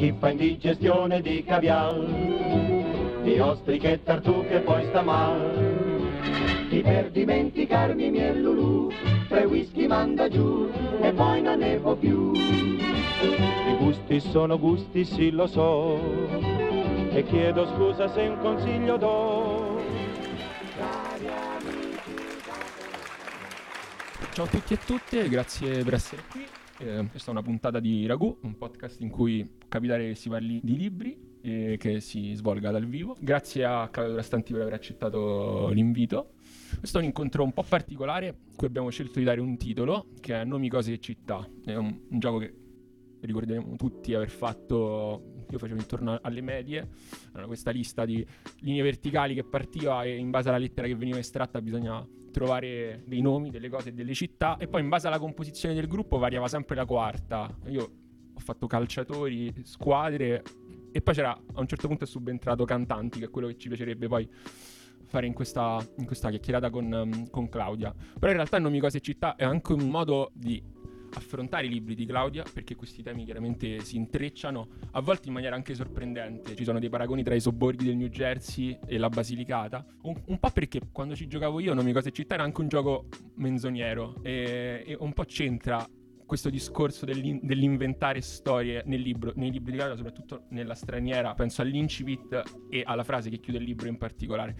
chi fa indigestione di caviar, di ostriche e tartufe poi sta mal, chi per dimenticarmi mi è lulù, tre whisky manda giù e poi non ne può più. I gusti sono gusti, sì lo so, e chiedo scusa se un consiglio do. Ciao a tutti e tutte, grazie per essere qui. Eh, questa è una puntata di Ragù, un podcast in cui può capitare che si parli di libri e che si svolga dal vivo. Grazie a Claudio Rastanti per aver accettato l'invito. Questo è un incontro un po' particolare, cui abbiamo scelto di dare un titolo, che è Nomi, cose e città. È un, un gioco che ricorderemo tutti aver fatto io facevo intorno alle medie, era questa lista di linee verticali che partiva e in base alla lettera che veniva estratta bisognava trovare dei nomi, delle cose delle città e poi in base alla composizione del gruppo variava sempre la quarta. Io ho fatto calciatori, squadre e poi c'era a un certo punto è subentrato cantanti, che è quello che ci piacerebbe poi fare in questa, in questa chiacchierata con, con Claudia. Però in realtà Nomi Cose e Città è anche un modo di affrontare i libri di Claudia perché questi temi chiaramente si intrecciano, a volte in maniera anche sorprendente. Ci sono dei paragoni tra i sobborghi del New Jersey e la Basilicata, un, un po' perché quando ci giocavo io Nomi Cose Città era anche un gioco menzoniero e, e un po' c'entra questo discorso dell'in- dell'inventare storie nel libro, nei libri di Claudia, soprattutto nella straniera, penso all'incipit e alla frase che chiude il libro in particolare.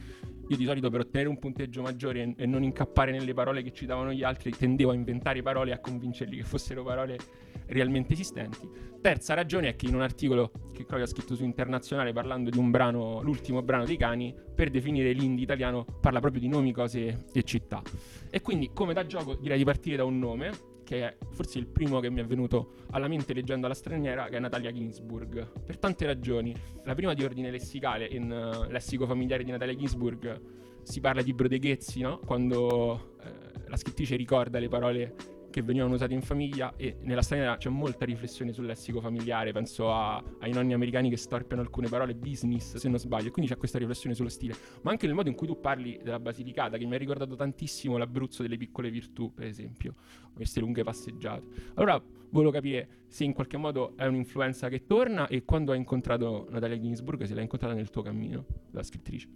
Io di solito per ottenere un punteggio maggiore e, non incappare nelle parole che citavano gli altri, tendevo a inventare parole e a convincerli che fossero parole realmente esistenti. Terza ragione è che in un articolo che Claudia ha scritto su Internazionale parlando di un brano, l'ultimo brano dei cani, per definire l'indie italiano parla proprio di nomi, cose e città. E quindi come da gioco direi di partire da un nome, che è forse il primo che mi è venuto alla mente leggendo alla straniera, che è Natalia Ginsburg, per tante ragioni. La prima di ordine lessicale, in uh, Lessico familiare di Natalia Ginsburg si parla di brodeghezzi, no? Quando uh, la scrittrice ricorda le parole che venivano usate in famiglia e nella straniera c'è molta riflessione sul lessico familiare, penso a, ai nonni americani che storpiano alcune parole, business se non sbaglio, quindi c'è questa riflessione sullo stile, ma anche nel modo in cui tu parli della Basilicata, che mi ha ricordato tantissimo l'Abruzzo delle piccole virtù, per esempio, queste lunghe passeggiate. Allora, volevo capire se in qualche modo è un'influenza che torna e quando hai incontrato Natalia Ginsburg, se l'hai incontrata nel tuo cammino da scrittrice.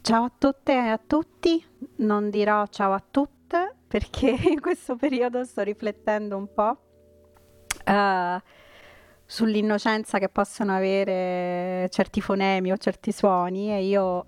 Ciao a tutte e a tutti, non dirò ciao a tutte perché in questo periodo sto riflettendo un po' uh, sull'innocenza che possono avere certi fonemi o certi suoni e io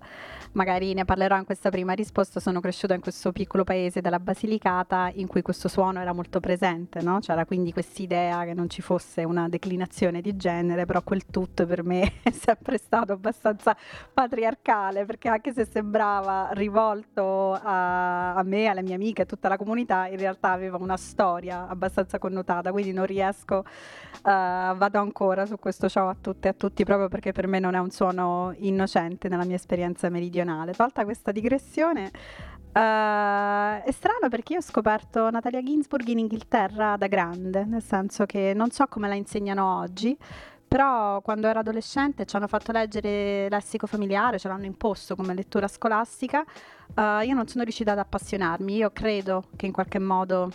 magari ne parlerò in questa prima risposta, sono cresciuta in questo piccolo paese della Basilicata in cui questo suono era molto presente, no? c'era quindi quest'idea che non ci fosse una declinazione di genere, però quel tutto per me è sempre stato abbastanza patriarcale, perché anche se sembrava rivolto a, a me, alle mie amiche, a tutta la comunità, in realtà aveva una storia abbastanza connotata, quindi non riesco, uh, vado ancora su questo ciao a tutte e a tutti, proprio perché per me non è un suono innocente nella mia esperienza meridionale meridionale. Tolta questa digressione, uh, è strano perché io ho scoperto Natalia Ginsburg in Inghilterra da grande, nel senso che non so come la insegnano oggi, però quando ero adolescente ci hanno fatto leggere lessico familiare, ce l'hanno imposto come lettura scolastica, uh, io non sono riuscita ad appassionarmi, io credo che in qualche modo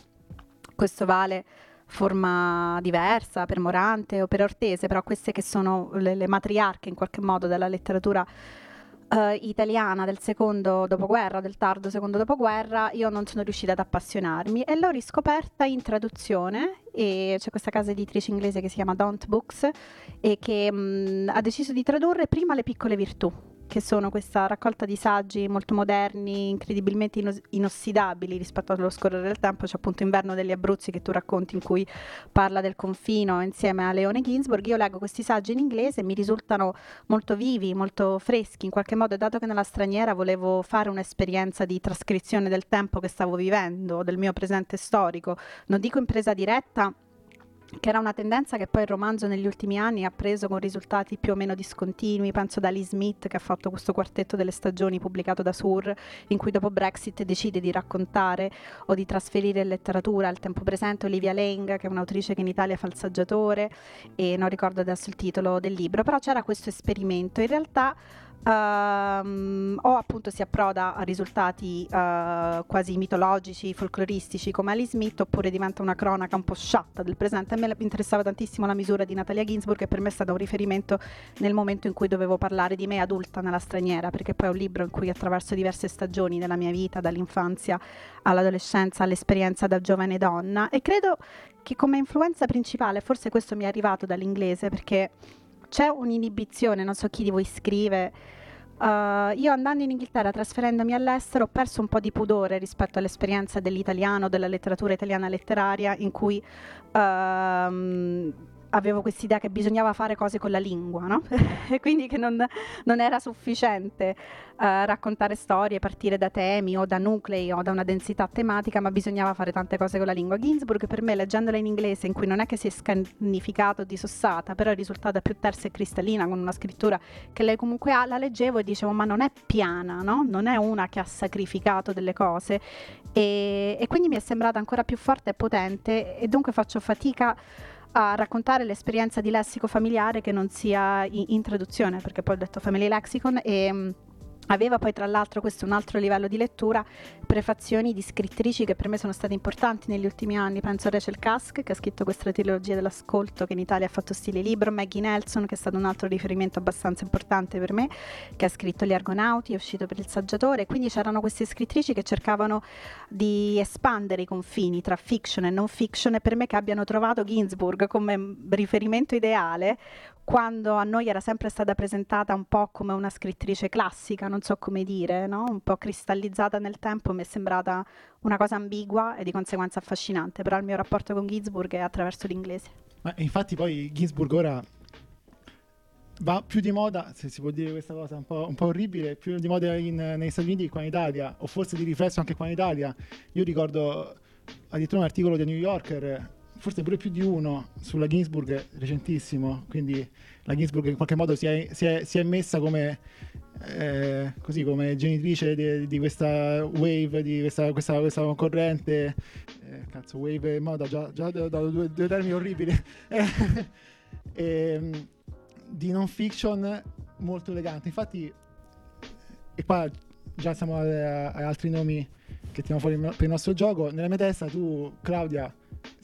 questo vale forma diversa per Morante o per Ortese, però queste che sono le, le matriarche in qualche modo della letteratura uh, italiana del secondo dopoguerra, del tardo secondo dopoguerra, io non sono riuscita ad appassionarmi e l'ho riscoperta in traduzione e c'è questa casa editrice inglese che si chiama Don't Books e che mh, ha deciso di tradurre prima le piccole virtù che sono questa raccolta di saggi molto moderni, incredibilmente inos- inossidabili rispetto allo scorrere del tempo. C'è appunto Inverno degli Abruzzi che tu racconti in cui parla del confino insieme a Leone Ginsburg. Io leggo questi saggi in inglese e mi risultano molto vivi, molto freschi in qualche modo, dato che nella straniera volevo fare un'esperienza di trascrizione del tempo che stavo vivendo, del mio presente storico. Non dico in presa diretta, che era una tendenza che poi il romanzo negli ultimi anni ha preso con risultati più o meno discontinui, penso da Lee Smith che ha fatto questo quartetto delle stagioni pubblicato da Sur, in cui dopo Brexit decide di raccontare o di trasferire in letteratura al tempo presente Olivia Lang, che è un'autrice che in Italia fa il saggiatore e non ricordo adesso il titolo del libro, però c'era questo esperimento. In realtà Um, o appunto si approda a risultati uh, quasi mitologici, folcloristici come Alice Smith, oppure diventa una cronaca un po' sciatta del presente. A me interessava tantissimo la misura di Natalia Ginsburg e per me è stato un riferimento nel momento in cui dovevo parlare di me adulta nella straniera, perché poi è un libro in cui attraverso diverse stagioni della mia vita, dall'infanzia all'adolescenza, all'esperienza da giovane donna, e credo che come influenza principale, forse questo mi è arrivato dall'inglese, perché c'è un'inibizione, non so chi di voi scrive Uh, io andando in Inghilterra, trasferendomi all'estero, ho perso un po' di pudore rispetto all'esperienza dell'italiano, della letteratura italiana letteraria, in cui uh, avevo quest'idea che bisognava fare cose con la lingua, no? e quindi che non, non era sufficiente uh, raccontare storie, partire da temi o da nuclei o da una densità tematica, ma bisognava fare tante cose con la lingua. Ginsburg per me, leggendola in inglese, in cui non è che si è scannificato, dissossata, però è risultata più tersa e cristallina, con una scrittura che lei comunque ha, la leggevo e dicevo, ma non è piana, no? Non è una che ha sacrificato delle cose. E, e quindi mi è sembrata ancora più forte e potente e dunque faccio fatica a raccontare l'esperienza di lessico familiare che non sia in, in traduzione, perché poi ho detto Family Lexicon e Aveva poi tra l'altro, questo è un altro livello di lettura, prefazioni di scrittrici che per me sono state importanti negli ultimi anni. Penso a Rachel Kask, che ha scritto questa trilogia dell'ascolto, che in Italia ha fatto stile libro, Maggie Nelson, che è stato un altro riferimento abbastanza importante per me, che ha scritto Gli Argonauti, è uscito per il saggiatore. Quindi c'erano queste scrittrici che cercavano di espandere i confini tra fiction e non fiction e per me che abbiano trovato Ginsburg come riferimento ideale quando a noi era sempre stata presentata un po' come una scrittrice classica, non so come dire, no? un po' cristallizzata nel tempo, mi è sembrata una cosa ambigua e di conseguenza affascinante, però il mio rapporto con Ginsburg è attraverso l'inglese. Ma infatti poi Ginsburg ora va più di moda, se si può dire questa cosa un po', un po orribile, più di moda in, negli Stati Uniti che qua in Italia, o forse di riflesso anche qua in Italia. Io ricordo addirittura un articolo di New Yorker forse pure più di uno sulla Ginsburg recentissimo, quindi la Ginsburg in qualche modo si è, si è, si è messa come, eh, così, come genitrice di, di, questa wave, di questa, questa, questa corrente, eh, cazzo wave e moda, già, già ho dato due, due, termini orribili, e, ehm, di non fiction molto elegante, infatti, e qua già siamo a, a altri nomi che tiriamo fuori per il nostro gioco, nella mia testa tu Claudia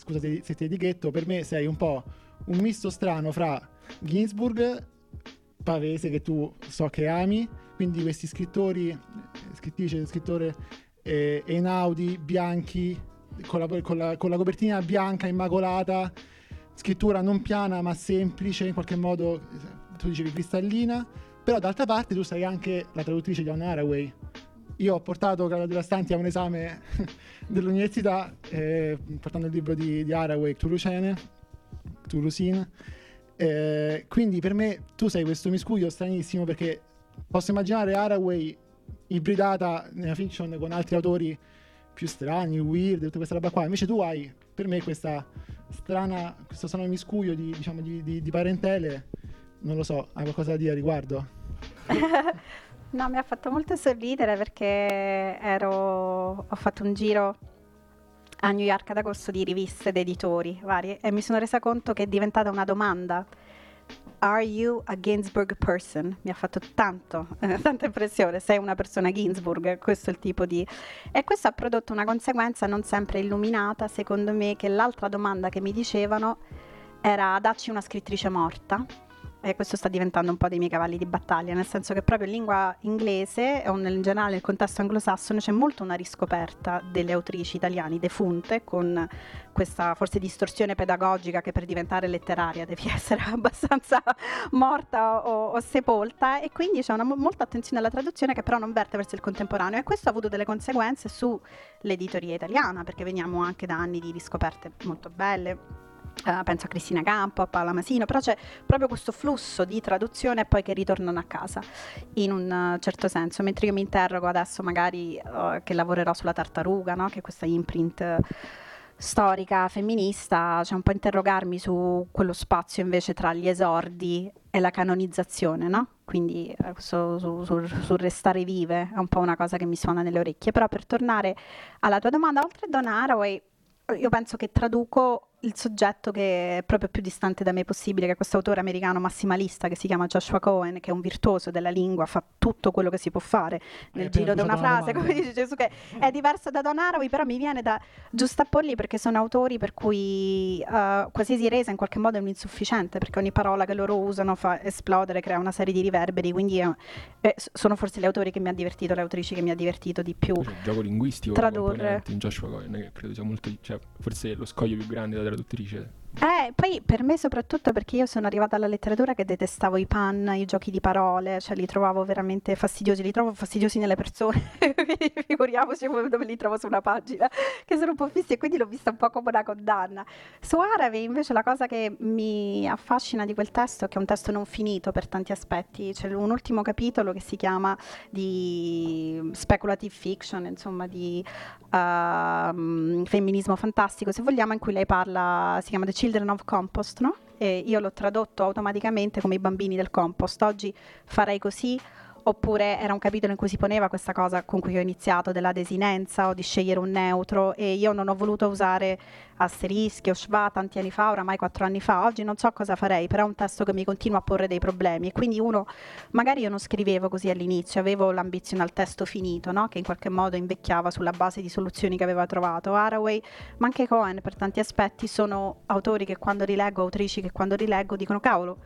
scusa se, ti etichetto, per me sei un po' un misto strano fra Ginsburg, Pavese che tu so che ami, quindi questi scrittori, scrittrice, scrittore eh, Einaudi, bianchi, con la, con, la, con la, copertina bianca immacolata, scrittura non piana ma semplice, in qualche modo, tu dicevi cristallina, però d'altra parte tu sei anche la traduttrice di Anna Haraway, io ho portato Carlo Devastanti a un esame dell'università eh, portando il libro di, di Haraway, Toulousaine, Toulousaine. Eh, quindi per me tu sei questo miscuglio stranissimo perché posso immaginare Haraway ibridata nella fiction con altri autori più strani, weird, tutta questa roba qua. Invece tu hai per me questa strana, questo strano miscuglio di, diciamo, di, di, di parentele. Non lo so, hai qualcosa da dire a riguardo? No, mi ha fatto molto sorridere perché ero, ho fatto un giro a New York ad agosto di riviste ed editori vari e mi sono resa conto che è diventata una domanda. Are you a Ginsburg person? Mi ha fatto tanto, eh, tanta impressione. Sei una persona Ginsburg? Questo è il tipo di... E questo ha prodotto una conseguenza non sempre illuminata, secondo me, che l'altra domanda che mi dicevano era dacci una scrittrice morta e questo sta diventando un po' dei miei cavalli di battaglia, nel senso che proprio in lingua inglese o in generale nel contesto anglosassone c'è molto una riscoperta delle autrici italiane defunte con questa forse distorsione pedagogica che per diventare letteraria devi essere abbastanza morta o, o sepolta. E quindi c'è una, molta attenzione alla traduzione che però non verte verso il contemporaneo. E questo ha avuto delle conseguenze sull'editoria italiana perché veniamo anche da anni di riscoperte molto belle Uh, penso a Cristina Campo, a Paola Masino, però c'è proprio questo flusso di traduzione poi che ritornano a casa in un uh, certo senso, mentre io mi interrogo adesso magari uh, che lavorerò sulla tartaruga, no? che è questa imprint storica femminista, cioè un po' interrogarmi su quello spazio invece tra gli esordi e la canonizzazione, no? Quindi su, su, su, sul restare vive è un po' una cosa che mi suona nelle orecchie. Però per tornare alla tua domanda, oltre a Don Haraway, io penso che traduco il soggetto che è proprio più distante da me possibile, che è questo autore americano massimalista che si chiama Joshua Cohen, che è un virtuoso della lingua, fa tutto quello che si può fare nel giro di una frase, come dice Gesù, che è diverso da Don Haraway, però mi viene da giustapporli perché sono autori per cui uh, qualsiasi resa in qualche modo è un insufficiente, perché ogni parola che loro usano fa esplodere, crea una serie di riverberi, quindi eh, eh, sono forse gli autori che mi ha divertito, le autrici che mi ha divertito di più. C'è il gioco linguistico tradurre in Joshua Cohen, che credo sia molto, cioè, forse lo scoglio più grande da traduttrice eh, poi per me soprattutto perché io sono arrivata alla letteratura che detestavo i pan, i giochi di parole, cioè li trovavo veramente fastidiosi, li trovo fastidiosi nelle persone, figuriamoci dove li trovo su una pagina, che sono un po' fissi e quindi l'ho vista un po' come una condanna. Su Aravi invece la cosa che mi affascina di quel testo è che è un testo non finito per tanti aspetti, c'è un ultimo capitolo che si chiama di speculative fiction, insomma di uh, femminismo fantastico, se vogliamo, in cui lei parla, si chiama The Children of Compost, no? Io l'ho tradotto automaticamente come i bambini del compost. Oggi farei così oppure era un capitolo in cui si poneva questa cosa con cui ho iniziato della desinenza o di scegliere un neutro e io non ho voluto usare asterischi o schwa tanti anni fa, oramai quattro anni fa, oggi non so cosa farei, però è un testo che mi continua a porre dei problemi e quindi uno, magari io non scrivevo così all'inizio, avevo l'ambizione al testo finito, no? che in qualche modo invecchiava sulla base di soluzioni che aveva trovato. Haraway, ma anche Cohen per tanti aspetti sono autori che quando rileggo, autrici che quando rileggo dicono cavolo,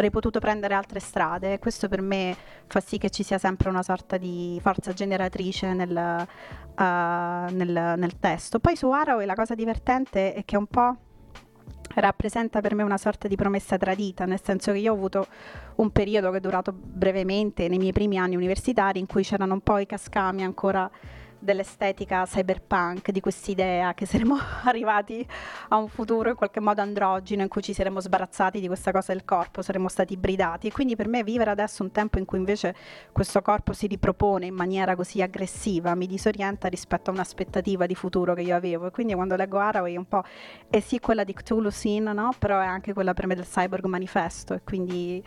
avrei potuto prendere altre strade. Questo per me fa sì che ci sia sempre una sorta di forza generatrice nel, uh, nel, nel testo. Poi su Haraway la cosa divertente è che un po' rappresenta per me una sorta di promessa tradita, nel senso che io ho avuto un periodo che è durato brevemente nei miei primi anni universitari in cui c'erano un po' i cascami ancora dell'estetica cyberpunk, di quest'idea che saremmo arrivati a un futuro in qualche modo androgeno in cui ci saremmo sbarazzati di questa cosa del corpo, saremmo stati ibridati e quindi per me vivere adesso un tempo in cui invece questo corpo si ripropone in maniera così aggressiva mi disorienta rispetto a un'aspettativa di futuro che io avevo e quindi quando leggo Haraway un po' è sì quella di Cthulhu Sin, no? però è anche quella per me del Cyborg Manifesto e quindi...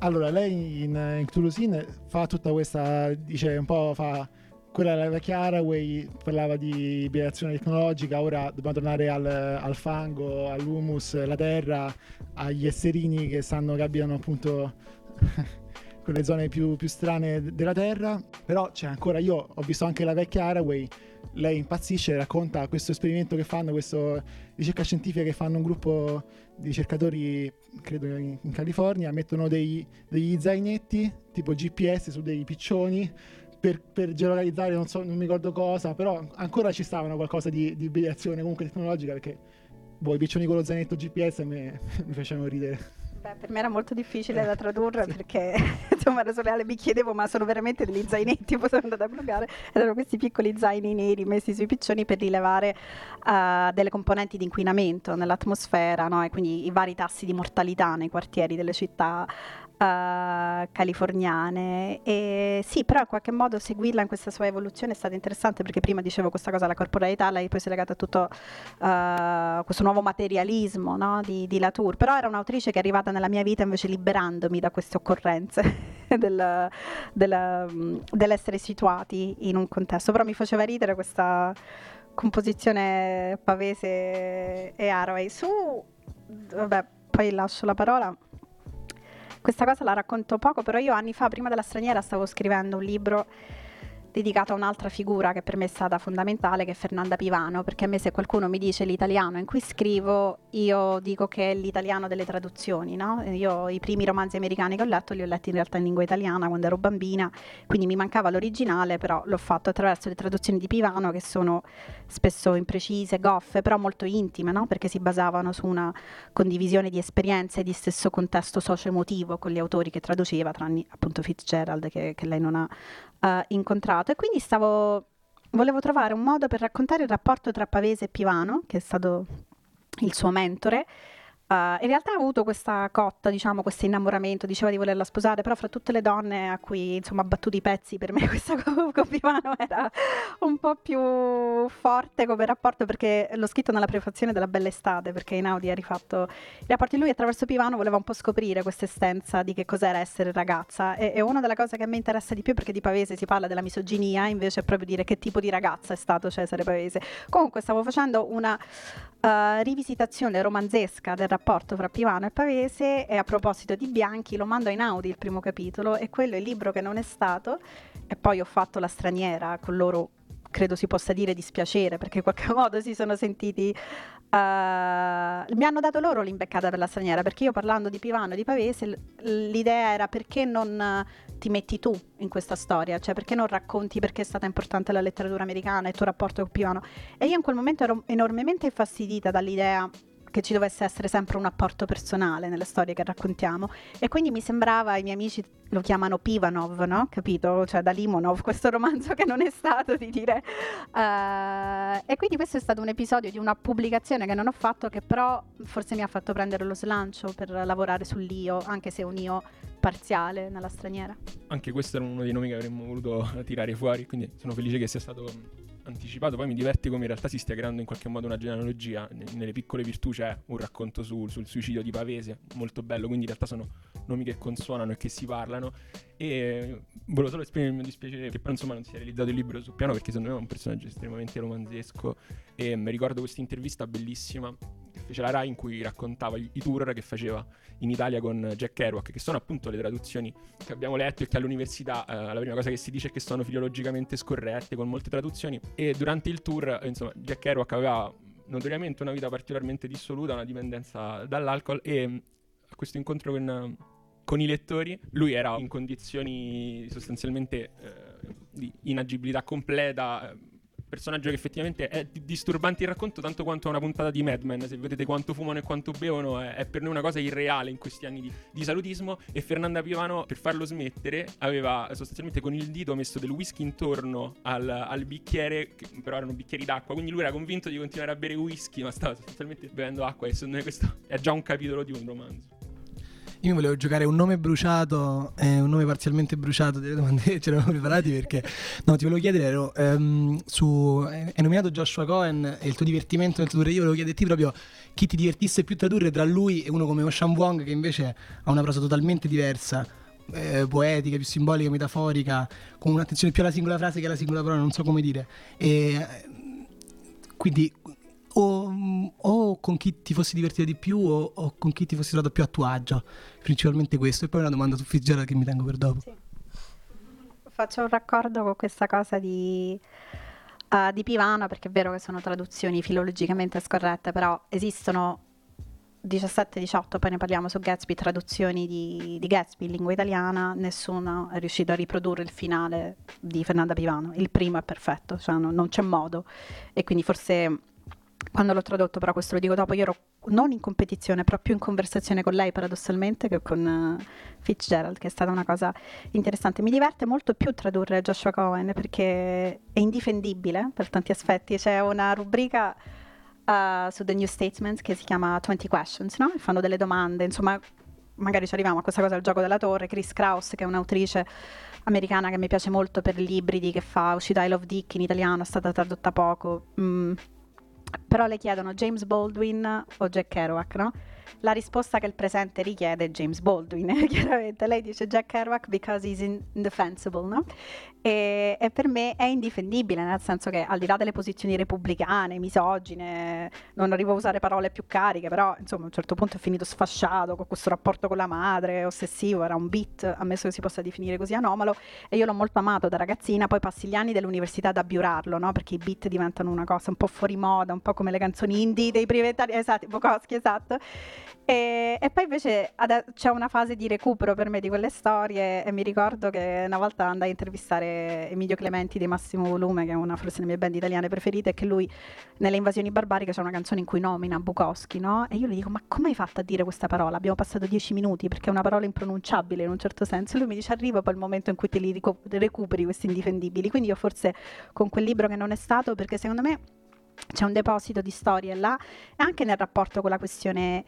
Allora, lei in, in Cthulhu Sin fa tutta questa, dice un po' fa quella era la Chiaraway, parlava di ibridazione tecnologica, ora dobbiamo tornare al, al, fango, all'humus, alla terra, agli esserini che sanno che abitano appunto quelle zone più, più, strane della terra. Però c'è ancora, io ho visto anche la vecchia Haraway, lei impazzisce, racconta questo esperimento che fanno, questa ricerca scientifica che fanno un gruppo di ricercatori, credo in, in California, mettono dei, degli zainetti tipo GPS su dei piccioni per, per geolocalizzare non, so, non mi ricordo cosa, però ancora ci stavano qualcosa di, di ibridazione comunque tecnologica perché boh, i piccioni con lo zainetto GPS me, mi facevano ridere. Beh, per me era molto difficile da tradurre sì. perché insomma da Soleale mi chiedevo ma sono veramente degli zainetti posso andare a bloccare erano questi piccoli zaini neri messi sui piccioni per rilevare uh, delle componenti di inquinamento nell'atmosfera no? e quindi i vari tassi di mortalità nei quartieri delle città uh, californiane. E sì, però in qualche modo seguirla in questa sua evoluzione è stato interessante perché prima dicevo questa cosa della corporalità, lei poi si è legata a tutto uh, questo nuovo materialismo no? di, di, Latour, però era un'autrice che è arrivata nella mia vita invece liberandomi da queste occorrenze del, del, dell'essere situati in un contesto, però mi faceva ridere questa composizione pavese e Haraway. Su, vabbè, poi lascio la parola. Questa cosa la racconto poco, però io anni fa, prima della straniera, stavo scrivendo un libro dedicato a un'altra figura che per me è stata fondamentale, che è Fernanda Pivano, perché a me se qualcuno mi dice l'italiano in cui scrivo, io dico che è l'italiano delle traduzioni, no? Io i primi romanzi americani che ho letto li ho letti in realtà in lingua italiana quando ero bambina, quindi mi mancava l'originale, però l'ho fatto attraverso le traduzioni di Pivano che sono spesso imprecise, goffe, però molto intime, no? Perché si basavano su una condivisione di esperienze di stesso contesto socio-emotivo con gli autori che traduceva, tranne appunto Fitzgerald che, che lei non ha uh, incontrato. E quindi stavo, volevo trovare un modo per raccontare il rapporto tra Pavese e Pivano, che è stato il suo mentore, Uh, in realtà ha avuto questa cotta, diciamo, questo innamoramento, diceva di volerla sposare, però fra tutte le donne a cui insomma ha battuto i pezzi, per me questa con Pivano era un po' più forte come rapporto perché l'ho scritto nella prefazione della Bella Estate, perché Inaudi ha rifatto i rapporti lui attraverso Pivano voleva un po' scoprire questa essenza di che cos'era essere ragazza e, e una delle cose che a me interessa di più perché di Pavese si parla della misoginia, invece è proprio dire che tipo di ragazza è stato Cesare Pavese. Comunque stavo facendo una uh, rivisitazione romanzesca del rapporto fra Pivano e Pavese e a proposito di Bianchi lo mando in Audi il primo capitolo e quello è il libro che non è stato e poi ho fatto La straniera con loro credo si possa dire dispiacere perché in qualche modo si sono sentiti uh, mi hanno dato loro l'imbeccata per la straniera perché io parlando di Pivano e di Pavese l'idea era perché non ti metti tu in questa storia cioè perché non racconti perché è stata importante la letteratura americana e il tuo rapporto con Pivano. E io in quel momento ero enormemente infastidita dall'idea che ci dovesse essere sempre un apporto personale nelle storie che raccontiamo e quindi mi sembrava, i miei amici lo chiamano Pivanov, no? Capito? Cioè da Limonov, questo romanzo che non è stato di dire. Uh, e quindi questo è stato un episodio di una pubblicazione che non ho fatto che però forse mi ha fatto prendere lo slancio per lavorare sull'io, anche se un io parziale nella straniera. Anche questo era uno dei nomi che avremmo voluto tirare fuori, quindi sono felice che sia stato anticipato. Poi mi diverte come in realtà si stia creando in qualche modo una genealogia. nelle piccole virtù c'è un racconto su, sul suicidio di Pavese, molto bello. Quindi in realtà sono nomi che consuonano e che si parlano. E volevo solo esprimere il mio dispiacere che poi insomma non si è realizzato il libro su piano perché secondo me è un personaggio estremamente romanzesco. E mi ricordo questa intervista bellissima fece la Rai in cui raccontava i tour che faceva in Italia con Jack Kerouac, che sono appunto le traduzioni che abbiamo letto e che all'università eh, la prima cosa che si dice è che sono filologicamente scorrette, con molte traduzioni. E durante il tour, eh, insomma, Jack Kerouac aveva notoriamente una vita particolarmente dissoluta, una dipendenza dall'alcol e mm, a questo incontro con, con i lettori lui era in condizioni sostanzialmente eh, di inagibilità completa personaggio che effettivamente è disturbante il racconto tanto quanto una puntata di Mad Men. Se vedete quanto fumano e quanto bevono, è, è per noi una cosa irreale in questi anni di, di, salutismo. E Fernanda Pivano, per farlo smettere, aveva sostanzialmente con il dito messo del whisky intorno al, al bicchiere, che però erano bicchieri d'acqua. Quindi lui era convinto di continuare a bere whisky, ma stava sostanzialmente bevendo acqua. E secondo me questo è già un capitolo di un romanzo. Io mi volevo giocare un nome bruciato e un nome parzialmente bruciato delle domande che ci eravamo preparati perché no, ti volevo chiedere, ero, um, su, hai nominato Joshua Cohen e il tuo divertimento nel tradurre, io volevo chiederti proprio chi ti divertisse più tradurre tra lui e uno come Ocean Wong che invece ha una prosa totalmente diversa. Eh, poetica, più simbolica, metaforica, con un'attenzione più alla singola frase che alla singola parola, non so come dire. E, quindi o, o, con chi ti fossi divertito di più o, o, con chi ti fossi trovato più a tuo agio, principalmente questo. E poi una domanda su Fitzgerald che mi tengo per dopo. Sì. Faccio un raccordo con questa cosa di, uh, di Pivano, perché è vero che sono traduzioni filologicamente scorrette, però esistono 17-18, poi ne parliamo su Gatsby, traduzioni di, di, Gatsby in lingua italiana, nessuno è riuscito a riprodurre il finale di Fernanda Pivano. Il primo è perfetto, cioè non, non c'è modo. E quindi forse quando l'ho tradotto, però questo lo dico dopo, io ero non in competizione, però più in conversazione con lei paradossalmente che con uh, Fitzgerald, che è stata una cosa interessante. Mi diverte molto più tradurre Joshua Cohen perché è indifendibile per tanti aspetti. C'è una rubrica uh, su The New Statesman che si chiama 20 Questions, no? E fanno delle domande, insomma, magari ci arriviamo a questa cosa del gioco della torre. Chris Kraus, che è un'autrice americana che mi piace molto per libri che fa, uscita I Love Dick in italiano, è stata tradotta poco. Mm però le chiedono James Baldwin o Jack Kerouac, no? La risposta che il presente richiede è James Baldwin, chiaramente. Lei dice Jack Kerouac because he's indefensible, no? E, e, per me è indifendibile, nel senso che al di là delle posizioni repubblicane, misogine, non arrivo a usare parole più cariche, però insomma a un certo punto è finito sfasciato con questo rapporto con la madre, ossessivo, era un beat, ammesso che si possa definire così anomalo, e io l'ho molto amato da ragazzina, poi passi gli anni dell'università ad abbiurarlo, no? perché i beat diventano una cosa un po' fuori moda, un po' come le canzoni indie dei privetari, esatto, Bukowski, esatto, e, e, poi invece ad, c'è una fase di recupero per me di quelle storie e mi ricordo che una volta andai a intervistare Emilio Clementi di Massimo Volume, che è una forse delle mie band italiane preferite, e che lui nelle invasioni barbariche c'è una canzone in cui nomina Bukowski, no? E io gli dico, ma come hai fatto a dire questa parola? Abbiamo passato dieci minuti perché è una parola impronunciabile in un certo senso. E lui mi dice, arriva poi il momento in cui te li recuperi questi indifendibili. Quindi io forse con quel libro che non è stato, perché secondo me c'è un deposito di storie là, e anche nel rapporto con la questione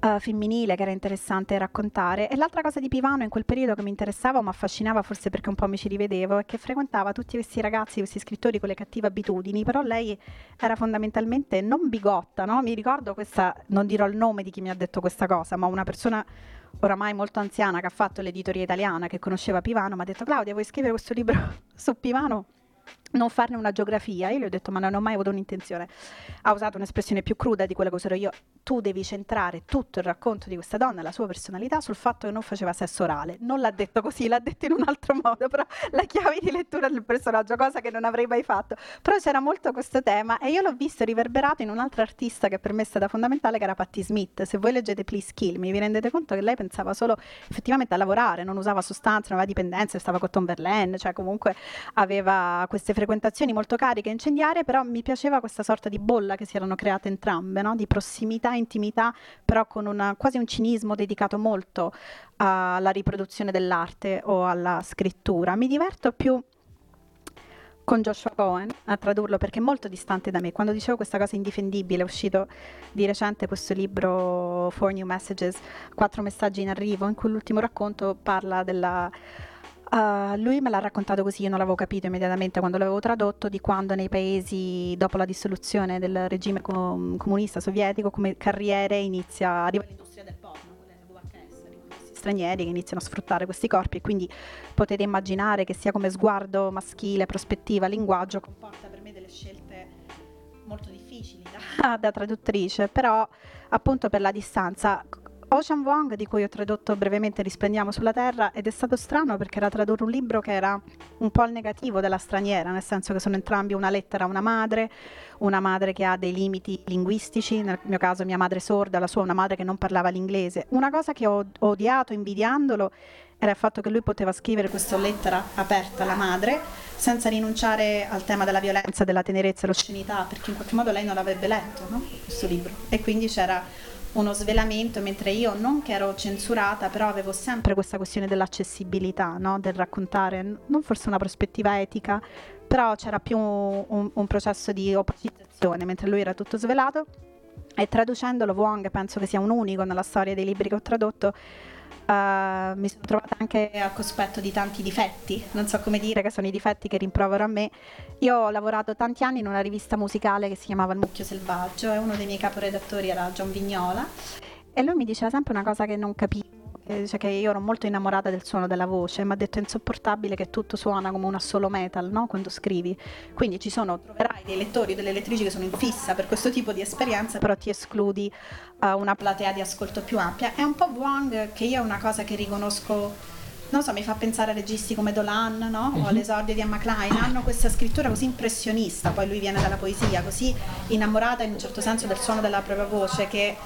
uh, femminile che era interessante raccontare. E l'altra cosa di Pivano in quel periodo che mi interessava o mi affascinava, forse perché un po' mi ci rivedevo, è che frequentava tutti questi ragazzi, questi scrittori con le cattive abitudini, però lei era fondamentalmente non bigotta, no? Mi ricordo questa, non dirò il nome di chi mi ha detto questa cosa, ma una persona oramai molto anziana che ha fatto l'editoria italiana, che conosceva Pivano, mi ha detto Claudia, vuoi scrivere questo libro su Pivano? Non farne una geografia. Io gli ho detto, ma non ho mai avuto un'intenzione. Ha usato un'espressione più cruda di quella che userò io. Tu devi centrare tutto il racconto di questa donna, la sua personalità, sul fatto che non faceva sesso orale. Non l'ha detto così, l'ha detto in un altro modo, però la chiave di lettura del personaggio, cosa che non avrei mai fatto. Però c'era molto questo tema e io l'ho visto riverberato in un'altra artista che per me è stata fondamentale, che era Patti Smith. Se voi leggete Please Kill Me, vi rendete conto che lei pensava solo effettivamente a lavorare, non usava sostanze, non aveva dipendenze, stava con Tom Verlaine, cioè comunque aveva queste frequentazioni molto cariche e incendiarie, però mi piaceva questa sorta di bolla che si erano create entrambe, no? di prossimità, intimità, però con una, quasi un cinismo dedicato molto alla riproduzione dell'arte o alla scrittura. Mi diverto più con Joshua Cohen a tradurlo perché è molto distante da me. Quando dicevo questa cosa indifendibile, è uscito di recente questo libro Four New Messages, quattro messaggi in arrivo, in cui l'ultimo racconto parla della Uh, lui me l'ha raccontato così, io non l'avevo capito immediatamente quando l'avevo tradotto, di quando nei paesi dopo la dissoluzione del regime com- comunista sovietico come carriere inizia, arriva l'industria del porno, quelle VHS, stranieri che iniziano a sfruttare questi corpi e quindi potete immaginare che sia come sguardo maschile, prospettiva, linguaggio, comporta per me delle scelte molto difficili da, da traduttrice, però appunto per la distanza Ocean Wong, di cui ho tradotto brevemente Risplendiamo sulla Terra, ed è stato strano perché era tradurre un libro che era un po' al negativo della straniera, nel senso che sono entrambi una lettera a una madre, una madre che ha dei limiti linguistici, nel mio caso mia madre sorda, la sua una madre che non parlava l'inglese. Una cosa che ho odiato invidiandolo era il fatto che lui poteva scrivere questa lettera aperta alla madre senza rinunciare al tema della violenza, della tenerezza, l'oscenità, perché in qualche modo lei non l'avrebbe letto, no? questo libro. E quindi c'era uno svelamento, mentre io non che ero censurata, però avevo sempre questa questione dell'accessibilità, no? del raccontare, non forse una prospettiva etica, però c'era più un, un processo di opacizzazione, mentre lui era tutto svelato. E traducendolo, Wong penso che sia un unico nella storia dei libri che ho tradotto, Uh, mi sono trovata anche a cospetto di tanti difetti, non so come dire che sono i difetti che rimprovero a me. Io ho lavorato tanti anni in una rivista musicale che si chiamava Il Mucchio Selvaggio e uno dei miei caporedattori era John Vignola. E lui mi diceva sempre una cosa che non capivo dice che io ero molto innamorata del suono della voce, mi ha detto è insopportabile che tutto suona come una solo metal no? quando scrivi. Quindi ci sono, troverai dei lettori o delle lettrici che sono in fissa per questo tipo di esperienza, però ti escludi uh, una platea di ascolto più ampia. È un po' Wang che io è una cosa che riconosco non so, mi fa pensare a registi come Dolan no? o mhm. all'esordio di Emma Klein, hanno questa scrittura così impressionista, poi lui viene dalla poesia, così innamorata in un certo senso del suono della propria voce che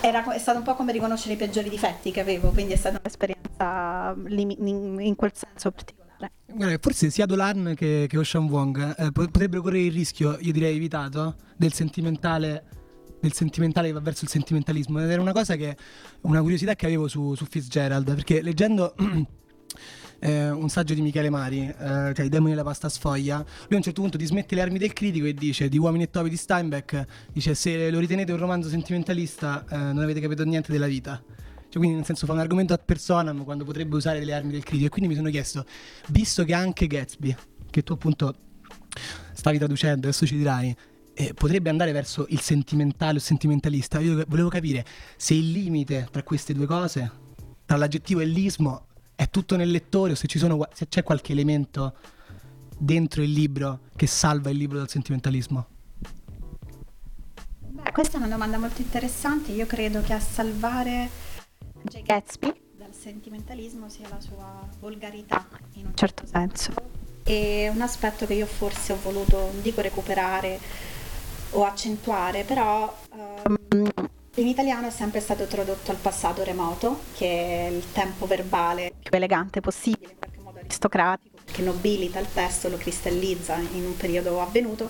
era, è stato un po' come riconoscere i peggiori difetti che avevo, quindi è stata un'esperienza in, in, in quel senso particolare. Guarda, forse sia Dolan che, che Ocean Wong eh, potrebbero correre il rischio, io direi evitato, del sentimentale, del sentimentale che va verso il sentimentalismo. Ed era una cosa che, una curiosità che avevo su, su Fitzgerald, perché leggendo eh, un saggio di Michele Mari, eh, cioè I demoni della pasta sfoglia, lui a un certo punto dismette le armi del critico e dice di Uomini e Topi di Steinbeck, dice se lo ritenete un romanzo sentimentalista eh, non avete capito niente della vita. Cioè, quindi nel senso fa un argomento ad personam quando potrebbe usare delle armi del critico e quindi mi sono chiesto, visto che anche Gatsby, che tu appunto stavi traducendo, adesso ci dirai, eh, potrebbe andare verso il sentimentale o sentimentalista. Io volevo capire se il limite tra queste due cose, tra l'aggettivo e l'ismo, è tutto nel lettore o se, sono, se c'è qualche elemento dentro il libro che salva il libro dal sentimentalismo? Beh, questa è una domanda molto interessante. Io credo che a salvare J. Gatsby dal sentimentalismo sia la sua volgarità, in un certo senso. E un aspetto che io forse ho voluto, non dico recuperare o accentuare, però um, in italiano è sempre stato tradotto al passato remoto, che è il tempo verbale più elegante possibile, in qualche modo aristocratico, che nobilita il testo, lo cristallizza in un periodo avvenuto.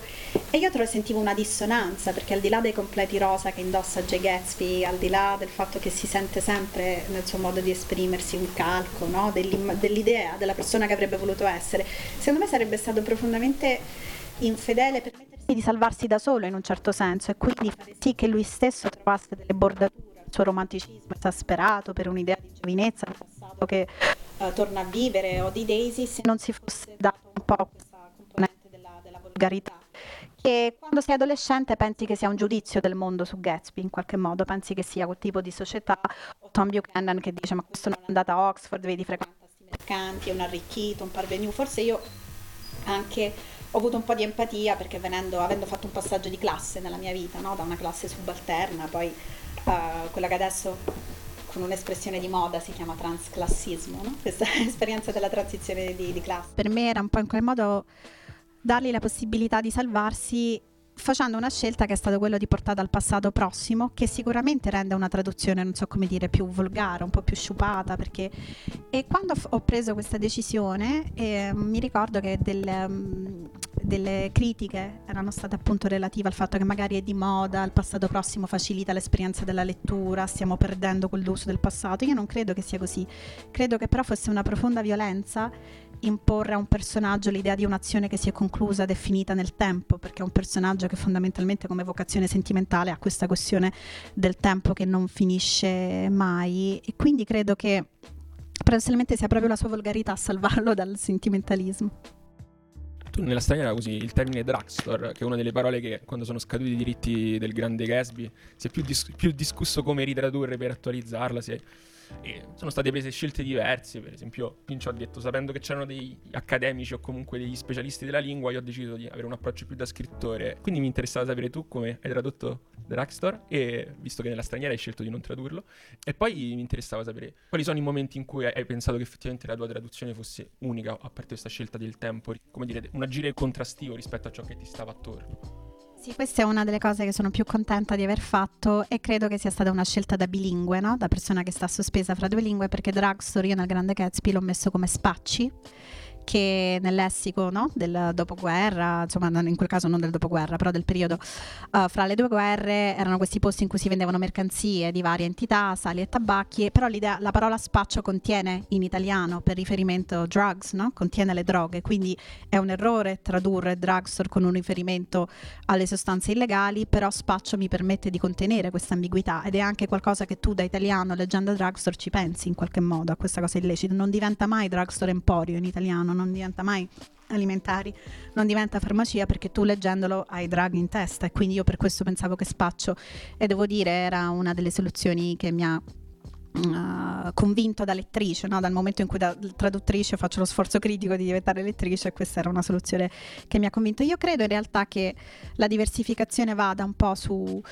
E io trovo, sentivo una dissonanza, perché al di là dei completi rosa che indossa J. Gatsby, al di là del fatto che si sente sempre nel suo modo di esprimersi un calco no? dell'idea della persona che avrebbe voluto essere, secondo me sarebbe stato profondamente infedele per me di salvarsi da solo in un certo senso e quindi fare sì che lui stesso trovasse delle bordature il suo romanticismo esasperato, per un'idea di giovinezza, del passato che uh, torna a vivere, o di Daisy, se non si fosse dato un po' questa componente della, della volgarità. Che quando sei adolescente pensi che sia un giudizio del mondo su Gatsby in qualche modo, pensi che sia quel tipo di società, o Tom Buchanan che dice ma questo non è andato a Oxford, vedi frequenta questi mercanti, è un arricchito, un parvenu, forse io anche ho avuto un po' di empatia perché venendo, avendo fatto un passaggio di classe nella mia vita, no? da una classe subalterna, poi uh, quella che adesso con un'espressione di moda si chiama transclassismo, no? questa esperienza della transizione di, di classe. Per me era un po' in quel modo dargli la possibilità di salvarsi facendo una scelta che è stata quella di portare al passato prossimo, che sicuramente rende una traduzione, non so come dire, più volgare, un po' più sciupata, perché... E quando ho preso questa decisione, eh, mi ricordo che delle, um, delle, critiche erano state appunto relative al fatto che magari è di moda, il passato prossimo facilita l'esperienza della lettura, stiamo perdendo quell'uso del passato. Io non credo che sia così, credo che però fosse una profonda violenza imporre a un personaggio l'idea di un'azione che si è conclusa, definita nel tempo, perché è un personaggio che fondamentalmente come vocazione sentimentale ha questa questione del tempo che non finisce mai e quindi credo che paradossalmente sia proprio la sua volgarità a salvarlo dal sentimentalismo. Tu nella straniera usi il termine drugstore, che è una delle parole che quando sono scaduti i diritti del grande Gatsby si è più, dis- più discusso come ritradurre per attualizzarla, si è e sono state prese scelte diverse, per esempio Pincio ha detto sapendo che c'erano degli accademici o comunque degli specialisti della lingua, io ho deciso di avere un approccio più da scrittore. Quindi mi interessava sapere tu come hai tradotto The Rockstar e visto che nella straniera hai scelto di non tradurlo. E poi mi interessava sapere quali sono i momenti in cui hai pensato che effettivamente la tua traduzione fosse unica, a parte questa scelta del tempo, come dire, un agire contrastivo rispetto a ciò che ti stava attorno. Sì, questa è una delle cose che sono più contenta di aver fatto e credo che sia stata una scelta da bilingue, no? da persona che sta sospesa fra due lingue, perché Drugstore io nel Grande Gatsby l'ho messo come spacci che nel lessico no? del dopoguerra, insomma in quel caso non del dopoguerra, però del periodo uh, fra le due guerre erano questi posti in cui si vendevano mercanzie di varie entità, sali e tabacchi, però la parola spaccio contiene in italiano per riferimento drugs, no? contiene le droghe, quindi è un errore tradurre drugstore con un riferimento alle sostanze illegali, però spaccio mi permette di contenere questa ambiguità ed è anche qualcosa che tu da italiano leggendo drugstore ci pensi in qualche modo a questa cosa illecita, non diventa mai drugstore emporio in italiano, non diventa mai alimentari, non diventa farmacia perché tu leggendolo hai drag in testa e quindi io per questo pensavo che spaccio e devo dire era una delle soluzioni che mi ha Uh, convinto da lettrice, no? dal momento in cui da traduttrice faccio lo sforzo critico di diventare lettrice questa era una soluzione che mi ha convinto. Io credo in realtà che la diversificazione vada un po' su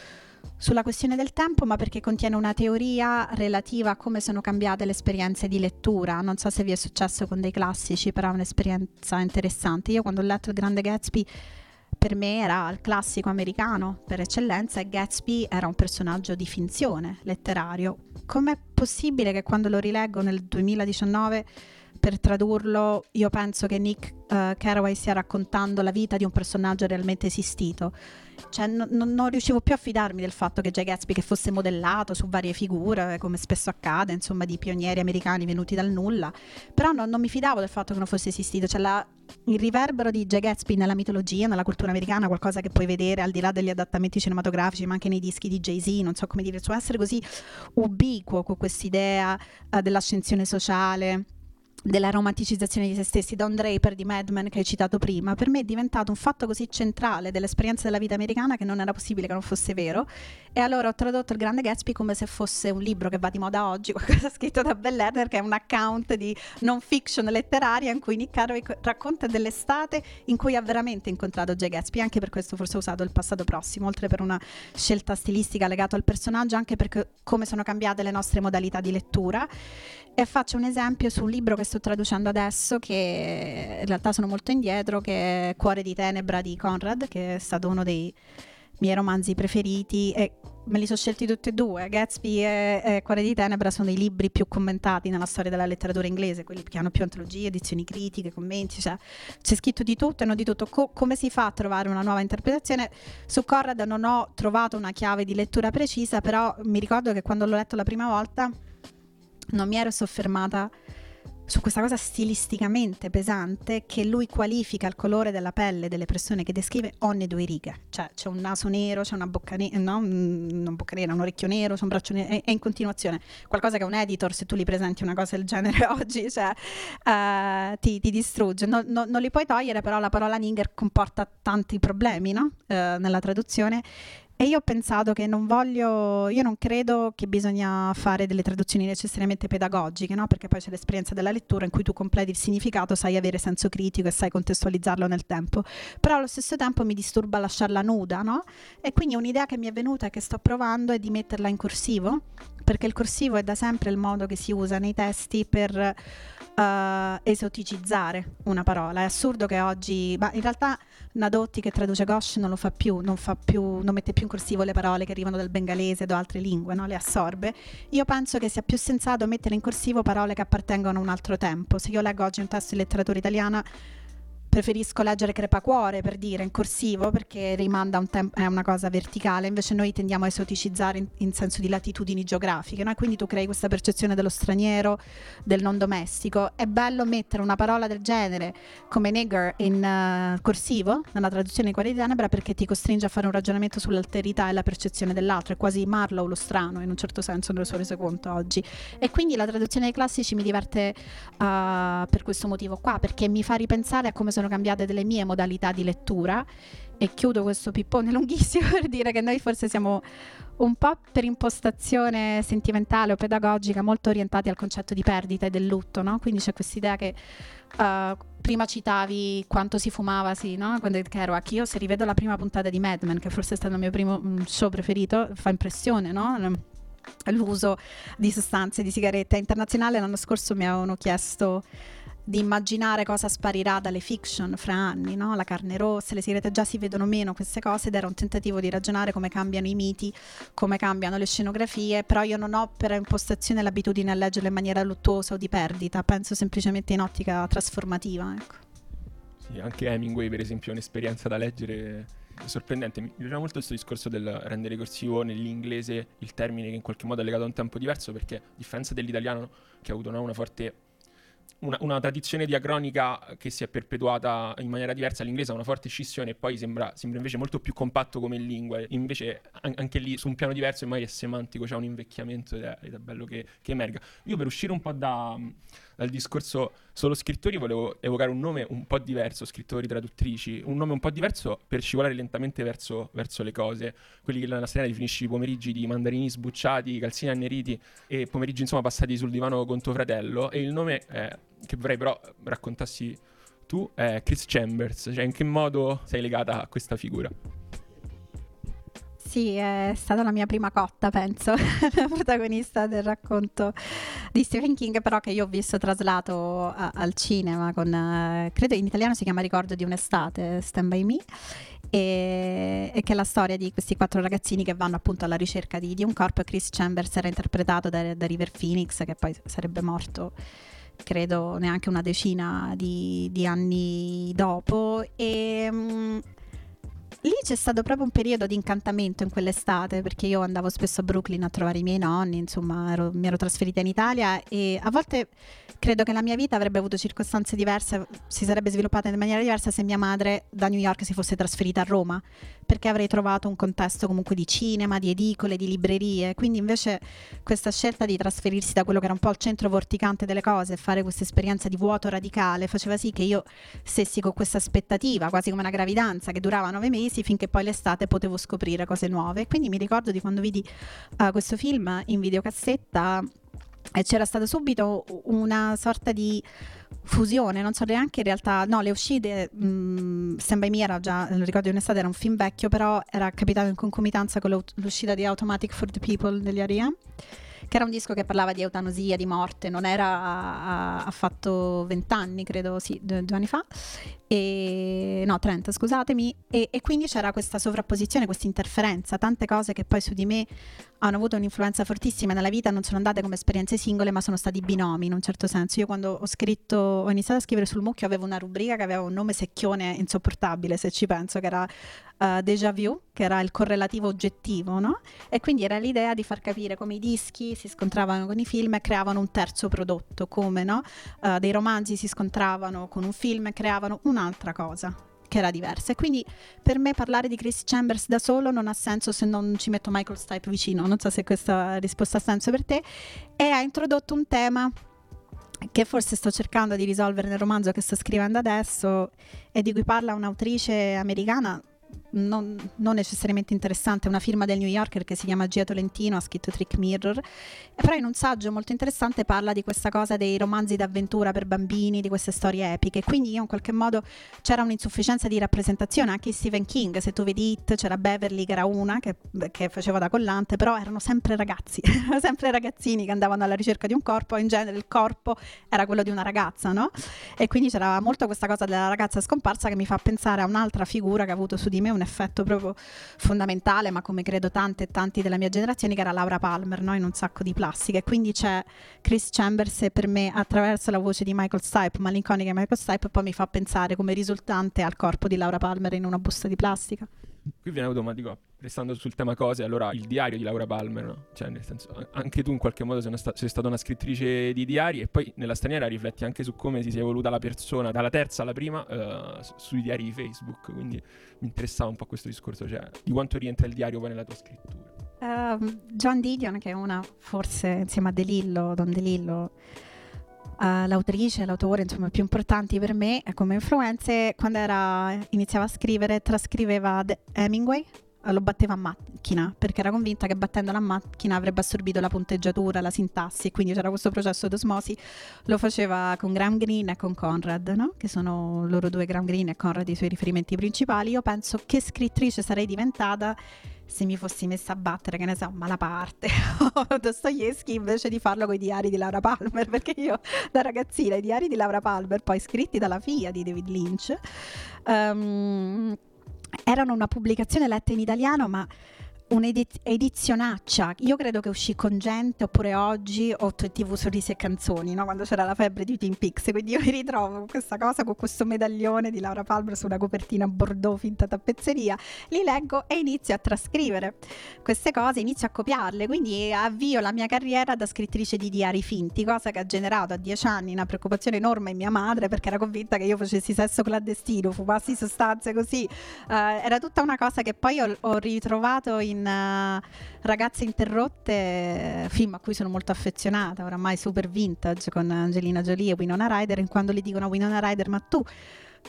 sulla questione del tempo, ma perché contiene una teoria relativa a come sono cambiate le esperienze di lettura. Non so se vi è successo con dei classici, però è un'esperienza interessante. Io quando ho letto Il Grande Gatsby, per me era il classico americano per eccellenza e Gatsby era un personaggio di finzione letterario. Com'è possibile che quando lo rileggo nel 2019 per tradurlo, io penso che Nick uh, Carraway stia raccontando la vita di un personaggio realmente esistito? cioè, no, non riuscivo più a fidarmi del fatto che Jay Gatsby che fosse modellato su varie figure, come spesso accade, insomma, di pionieri americani venuti dal nulla, però no, non mi fidavo del fatto che non fosse esistito, cioè la, il riverbero di Jay Gatsby nella mitologia, nella cultura americana, qualcosa che puoi vedere al di là degli adattamenti cinematografici, ma anche nei dischi di Jay-Z, non so come dire, il suo essere così ubiquo con quest'idea uh, dell'ascensione sociale della romanticizzazione di se stessi, Don Draper di Mad Men che hai citato prima, per me è diventato un fatto così centrale dell'esperienza della vita americana che non era possibile che non fosse vero. E allora ho tradotto il Grande Gatsby come se fosse un libro che va di moda oggi, qualcosa scritto da Bell Lerner, che è un account di non fiction letteraria in cui Nick Carraway racconta dell'estate in cui ha veramente incontrato Jay Gatsby. Anche per questo forse ho usato il passato prossimo, oltre per una scelta stilistica legata al personaggio, anche perché come sono cambiate le nostre modalità di lettura. E faccio un esempio su un libro che sto traducendo adesso, che in realtà sono molto indietro, che è Cuore di Tenebra di Conrad, che è stato uno dei miei romanzi preferiti e me li sono scelti tutti e due. Gatsby e, e, Cuore di Tenebra sono i libri più commentati nella storia della letteratura inglese, quelli che hanno più antologie, edizioni critiche, commenti, cioè c'è scritto di tutto e non di tutto. Co- come si fa a trovare una nuova interpretazione? Su Conrad non ho trovato una chiave di lettura precisa, però mi ricordo che quando l'ho letto la prima volta non mi ero soffermata su questa cosa stilisticamente pesante che lui qualifica il colore della pelle delle persone che descrive ogni due righe. Cioè c'è un naso nero, c'è una bocca nera, no, non bocca nera, un orecchio nero, c'è un braccio nero, è, in continuazione. Qualcosa che un editor, se tu gli presenti una cosa del genere oggi, cioè, uh, ti, ti, distrugge. No, no, non li puoi togliere, però la parola Ninger comporta tanti problemi no? uh, nella traduzione e io ho pensato che non voglio, io non credo che bisogna fare delle traduzioni necessariamente pedagogiche, no? perché poi c'è l'esperienza della lettura in cui tu completi il significato, sai avere senso critico e sai contestualizzarlo nel tempo. Però allo stesso tempo mi disturba lasciarla nuda, no? E quindi un'idea che mi è venuta e che sto provando è di metterla in corsivo, perché il corsivo è da sempre il modo che si usa nei testi per uh, esoticizzare una parola. È assurdo che oggi, ma in realtà Nadotti che traduce Ghosh non lo fa più, non, fa più, non mette più in corsivo le parole che arrivano dal bengalese o da altre lingue, no? le assorbe. Io penso che sia più sensato mettere in corsivo parole che appartengono a un altro tempo. Se io leggo oggi un testo di letteratura italiana preferisco leggere Crepacuore per dire in corsivo perché rimanda un tem- è una cosa verticale, invece noi tendiamo a esoticizzare in, in senso di latitudini geografiche, no? quindi tu crei questa percezione dello straniero, del non domestico. È bello mettere una parola del genere come nigger in uh, corsivo, nella traduzione di Cuore di Tenebra, perché ti costringe a fare un ragionamento sull'alterità e la percezione dell'altro, è quasi Marlowe lo strano in un certo senso, ne sono reso conto oggi. E quindi la traduzione dei classici mi diverte uh, per questo motivo qua, perché mi fa ripensare a come sono cambiate delle mie modalità di lettura e chiudo questo pippone lunghissimo per dire che noi forse siamo un po' per impostazione sentimentale o pedagogica molto orientati al concetto di perdita e del lutto, no? Quindi c'è questa idea che uh, prima citavi quanto si fumava, sì, no? Quando Kerouac, io se rivedo la prima puntata di Mad Men, che forse è stato il mio primo mm, show preferito, fa impressione, no? L'uso di sostanze, di sigarette. Internazionale l'anno scorso mi avevano chiesto di immaginare cosa sparirà dalle fiction fra anni, no? la carne rossa, le sigarette, già si vedono meno queste cose ed era un tentativo di ragionare come cambiano i miti, come cambiano le scenografie, però io non ho per impostazione l'abitudine a leggerle in maniera luttuosa o di perdita, penso semplicemente in ottica trasformativa. Ecco. Sì, anche Hemingway per esempio è un'esperienza da leggere sorprendente. Mi piace molto questo discorso del rendere corsivo nell'inglese il termine che in qualche modo è legato a un tempo diverso, perché a differenza dell'italiano che ha avuto no, una forte una, una, tradizione diacronica che si è perpetuata in maniera diversa. L'inglese ha una forte scissione e poi sembra, sembra invece molto più compatto come lingua. Invece an- anche lì su un piano diverso magari è semantico, c'è un invecchiamento ed è, ed è bello che, che, emerga. Io per uscire un po' da, dal discorso solo scrittori volevo evocare un nome un po' diverso, scrittori, traduttrici, un nome un po' diverso per scivolare lentamente verso, verso le cose. Quelli che nella serie definisci pomeriggi di mandarini sbucciati, calzini anneriti e pomeriggi insomma passati sul divano con tuo fratello. E il nome è che vorrei però raccontassi tu è Chris Chambers, cioè in che modo sei legata a questa figura? Sì, è stata la mia prima cotta, penso, la protagonista del racconto di Stephen King, però che io ho visto traslato a, al cinema con, uh, credo in italiano si chiama Ricordo di un'estate, Stand By Me, e, e, che è la storia di questi quattro ragazzini che vanno appunto alla ricerca di, di un corpo. Chris Chambers era interpretato da, da River Phoenix, che poi sarebbe morto credo neanche una decina di, di anni dopo e um, lì c'è stato proprio un periodo di incantamento in quell'estate perché io andavo spesso a Brooklyn a trovare i miei nonni, insomma ero, mi ero trasferita in Italia e a volte credo che la mia vita avrebbe avuto circostanze diverse, si sarebbe sviluppata in maniera diversa se mia madre da New York si fosse trasferita a Roma perché avrei trovato un contesto comunque di cinema, di edicole, di librerie, quindi invece questa scelta di trasferirsi da quello che era un po' il centro vorticante delle cose e fare questa esperienza di vuoto radicale faceva sì che io stessi con questa aspettativa, quasi come una gravidanza che durava nove mesi finché poi l'estate potevo scoprire cose nuove. Quindi mi ricordo di quando vidi uh, questo film in videocassetta e c'era stata subito una sorta di fusione, non so neanche in realtà, no, le uscite, mh, mm, Stand By Me era già, non ricordo di un'estate, era un film vecchio, però era capitato in concomitanza con l'uscita di Automatic for the People degli R.E.M., che era un disco che parlava di eutanasia, di morte, non era, ha, ha fatto vent'anni, credo, sì, due, due anni fa, e, no 30 scusatemi e, e, quindi c'era questa sovrapposizione, questa interferenza, tante cose che poi su di me hanno avuto un'influenza fortissima nella vita, non sono andate come esperienze singole ma sono stati binomi in un certo senso. Io quando ho scritto, ho iniziato a scrivere sul mucchio avevo una rubrica che aveva un nome secchione insopportabile se ci penso, che era uh, Déjà Vu, che era il correlativo oggettivo, no? E quindi era l'idea di far capire come i dischi si scontravano con i film e creavano un terzo prodotto, come no? Uh, dei romanzi si scontravano con un film e creavano un'altra cosa che era diversa. E quindi per me parlare di Chris Chambers da solo non ha senso se non ci metto Michael Stipe vicino. Non so se questa risposta ha senso per te. E ha introdotto un tema che forse sto cercando di risolvere nel romanzo che sto scrivendo adesso e di cui parla un'autrice americana non, non, necessariamente interessante, una firma del New Yorker che si chiama Gia Tolentino, ha scritto Trick Mirror, però in un saggio molto interessante parla di questa cosa dei romanzi d'avventura per bambini, di queste storie epiche, quindi io in qualche modo c'era un'insufficienza di rappresentazione, anche Stephen King, se tu vedi It c'era Beverly che era una che, che faceva da collante, però erano sempre ragazzi, sempre ragazzini che andavano alla ricerca di un corpo, in genere il corpo era quello di una ragazza, no? E quindi c'era molto questa cosa della ragazza scomparsa che mi fa pensare a un'altra figura che ha avuto su di me un effetto proprio fondamentale, ma come credo tante e tanti della mia generazione, che era Laura Palmer, no? in un sacco di plastica. E quindi c'è Chris Chambers e per me attraverso la voce di Michael Stipe, malinconica Michael Stipe, poi mi fa pensare come risultante al corpo di Laura Palmer in una busta di plastica. Qui viene automatico, restando sul tema cose, allora il diario di Laura Palmer, no? Cioè, nel senso, anche tu in qualche modo sei, sta- sei, stata una scrittrice di diari e poi nella straniera rifletti anche su come si sia evoluta la persona, dalla terza alla prima, uh, sui diari di Facebook, quindi mi interessava un po' questo discorso, cioè di quanto rientra il diario poi nella tua scrittura. Uh, John Didion, che è una, forse insieme a De Lillo, Don De Lillo, uh, l'autrice, l'autore, insomma, più importanti per me come influenze, quando era, iniziava a scrivere, trascriveva De- Hemingway, lo batteva a macchina perché era convinta che battendo la macchina avrebbe assorbito la punteggiatura, la sintassi quindi c'era questo processo d'osmosi. Lo faceva con Graham Greene e con Conrad, no? che sono loro due, Graham Greene e Conrad, i suoi riferimenti principali. Io penso che scrittrice sarei diventata se mi fossi messa a battere, che ne so, Malaparte o Dostoevsky invece di farlo con i diari di Laura Palmer, perché io da ragazzina i diari di Laura Palmer, poi scritti dalla figlia di David Lynch, um, erano una pubblicazione letta in italiano, ma un'edizionaccia. Io credo che uscì con gente oppure oggi o TV Sorrisi e Canzoni, no? quando c'era la febbre di Twin Peaks. Quindi io mi ritrovo con questa cosa, con questo medaglione di Laura Palmer su una copertina bordeaux finta tappezzeria. Li leggo e inizio a trascrivere queste cose, inizio a copiarle. Quindi avvio la mia carriera da scrittrice di diari finti, cosa che ha generato a dieci anni una preoccupazione enorme in mia madre perché era convinta che io facessi sesso clandestino, fumassi sostanze così. Uh, era tutta una cosa che poi ho, ho ritrovato in in uh, Ragazze interrotte, film a cui sono molto affezionata, oramai super vintage con Angelina Jolie e Winona Ryder, in quando le dicono a Winona Ryder ma tu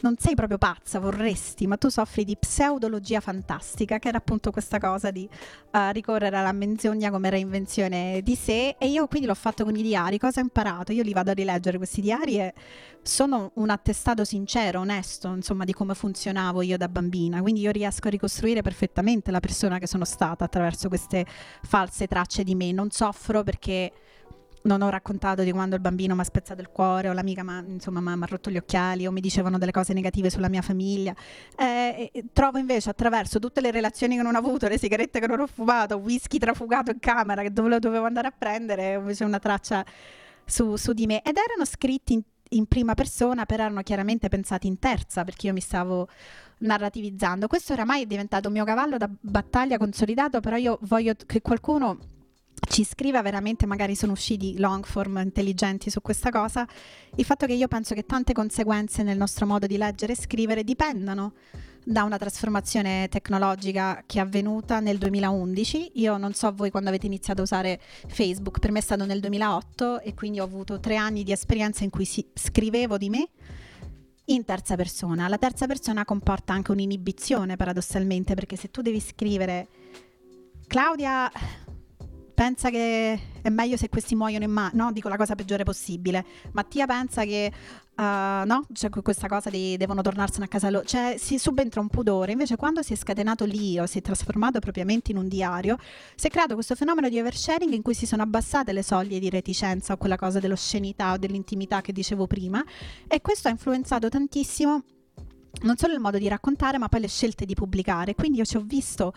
non sei proprio pazza, vorresti, ma tu soffri di pseudologia fantastica, che era appunto questa cosa di uh, ricorrere alla menzogna come reinvenzione di sé. E io quindi l'ho fatto con i diari. Cosa ho imparato? Io li vado a rileggere questi diari e sono un attestato sincero, onesto, insomma, di come funzionavo io da bambina. Quindi io riesco a ricostruire perfettamente la persona che sono stata attraverso queste false tracce di me. Non soffro perché non ho raccontato di quando il bambino mi ha spezzato il cuore o l'amica mi ha rotto gli occhiali o mi dicevano delle cose negative sulla mia famiglia. Eh, trovo invece attraverso tutte le relazioni che non ho avuto, le sigarette che non ho fumato, whisky trafugato in camera che dove dovevo andare a prendere, invece una traccia su, su di me. Ed erano scritti in, in prima persona, però erano chiaramente pensati in terza perché io mi stavo narrativizzando. Questo oramai è diventato un mio cavallo da battaglia consolidato, però io voglio che qualcuno ci scriva veramente, magari sono usciti long form intelligenti su questa cosa, il fatto che io penso che tante conseguenze nel nostro modo di leggere e scrivere dipendano da una trasformazione tecnologica che è avvenuta nel 2011. Io non so voi quando avete iniziato a usare Facebook, per me è stato nel 2008 e quindi ho avuto tre anni di esperienza in cui scrivevo di me in terza persona. La terza persona comporta anche un'inibizione paradossalmente perché se tu devi scrivere Claudia pensa che è meglio se questi muoiono in mano, no? Dico la cosa peggiore possibile. Mattia pensa che, uh, no? C'è questa cosa di devono tornarsene a casa loro. Cioè, si subentra un pudore. Invece, quando si è scatenato l'io, si è trasformato propriamente in un diario, si è creato questo fenomeno di oversharing in cui si sono abbassate le soglie di reticenza o quella cosa dell'oscenità o dell'intimità che dicevo prima. E questo ha influenzato tantissimo non solo il modo di raccontare, ma poi le scelte di pubblicare. Quindi io ci ho visto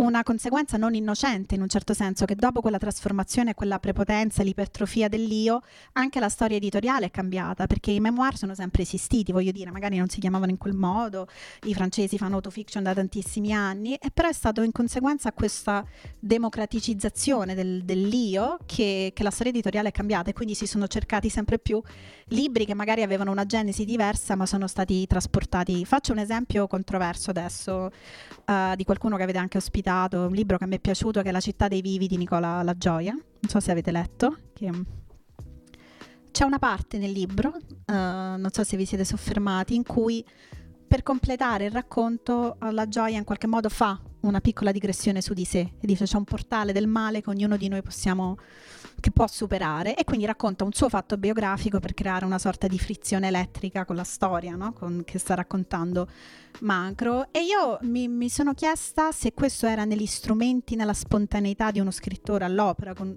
una conseguenza non innocente in un certo senso, che dopo quella trasformazione, quella prepotenza, l'ipertrofia dell'io, anche la storia editoriale è cambiata, perché i memoir sono sempre esistiti, voglio dire, magari non si chiamavano in quel modo, i francesi fanno autofiction da tantissimi anni, e però è stato in conseguenza questa democraticizzazione del, dell'io che, che la storia editoriale è cambiata e quindi si sono cercati sempre più libri che magari avevano una genesi diversa ma sono stati trasportati. Faccio un esempio controverso adesso uh, di qualcuno che avete anche ospitato, un libro che mi è piaciuto che è La città dei vivi di Nicola La Gioia, non so se avete letto. Che... C'è una parte nel libro, uh, non so se vi siete soffermati, in cui per completare il racconto La Gioia in qualche modo fa una piccola digressione su di sé e dice c'è un portale del male che ognuno di noi possiamo che può superare e quindi racconta un suo fatto biografico per creare una sorta di frizione elettrica con la storia no? con, che sta raccontando Macro e io mi, mi, sono chiesta se questo era negli strumenti, nella spontaneità di uno scrittore all'opera con,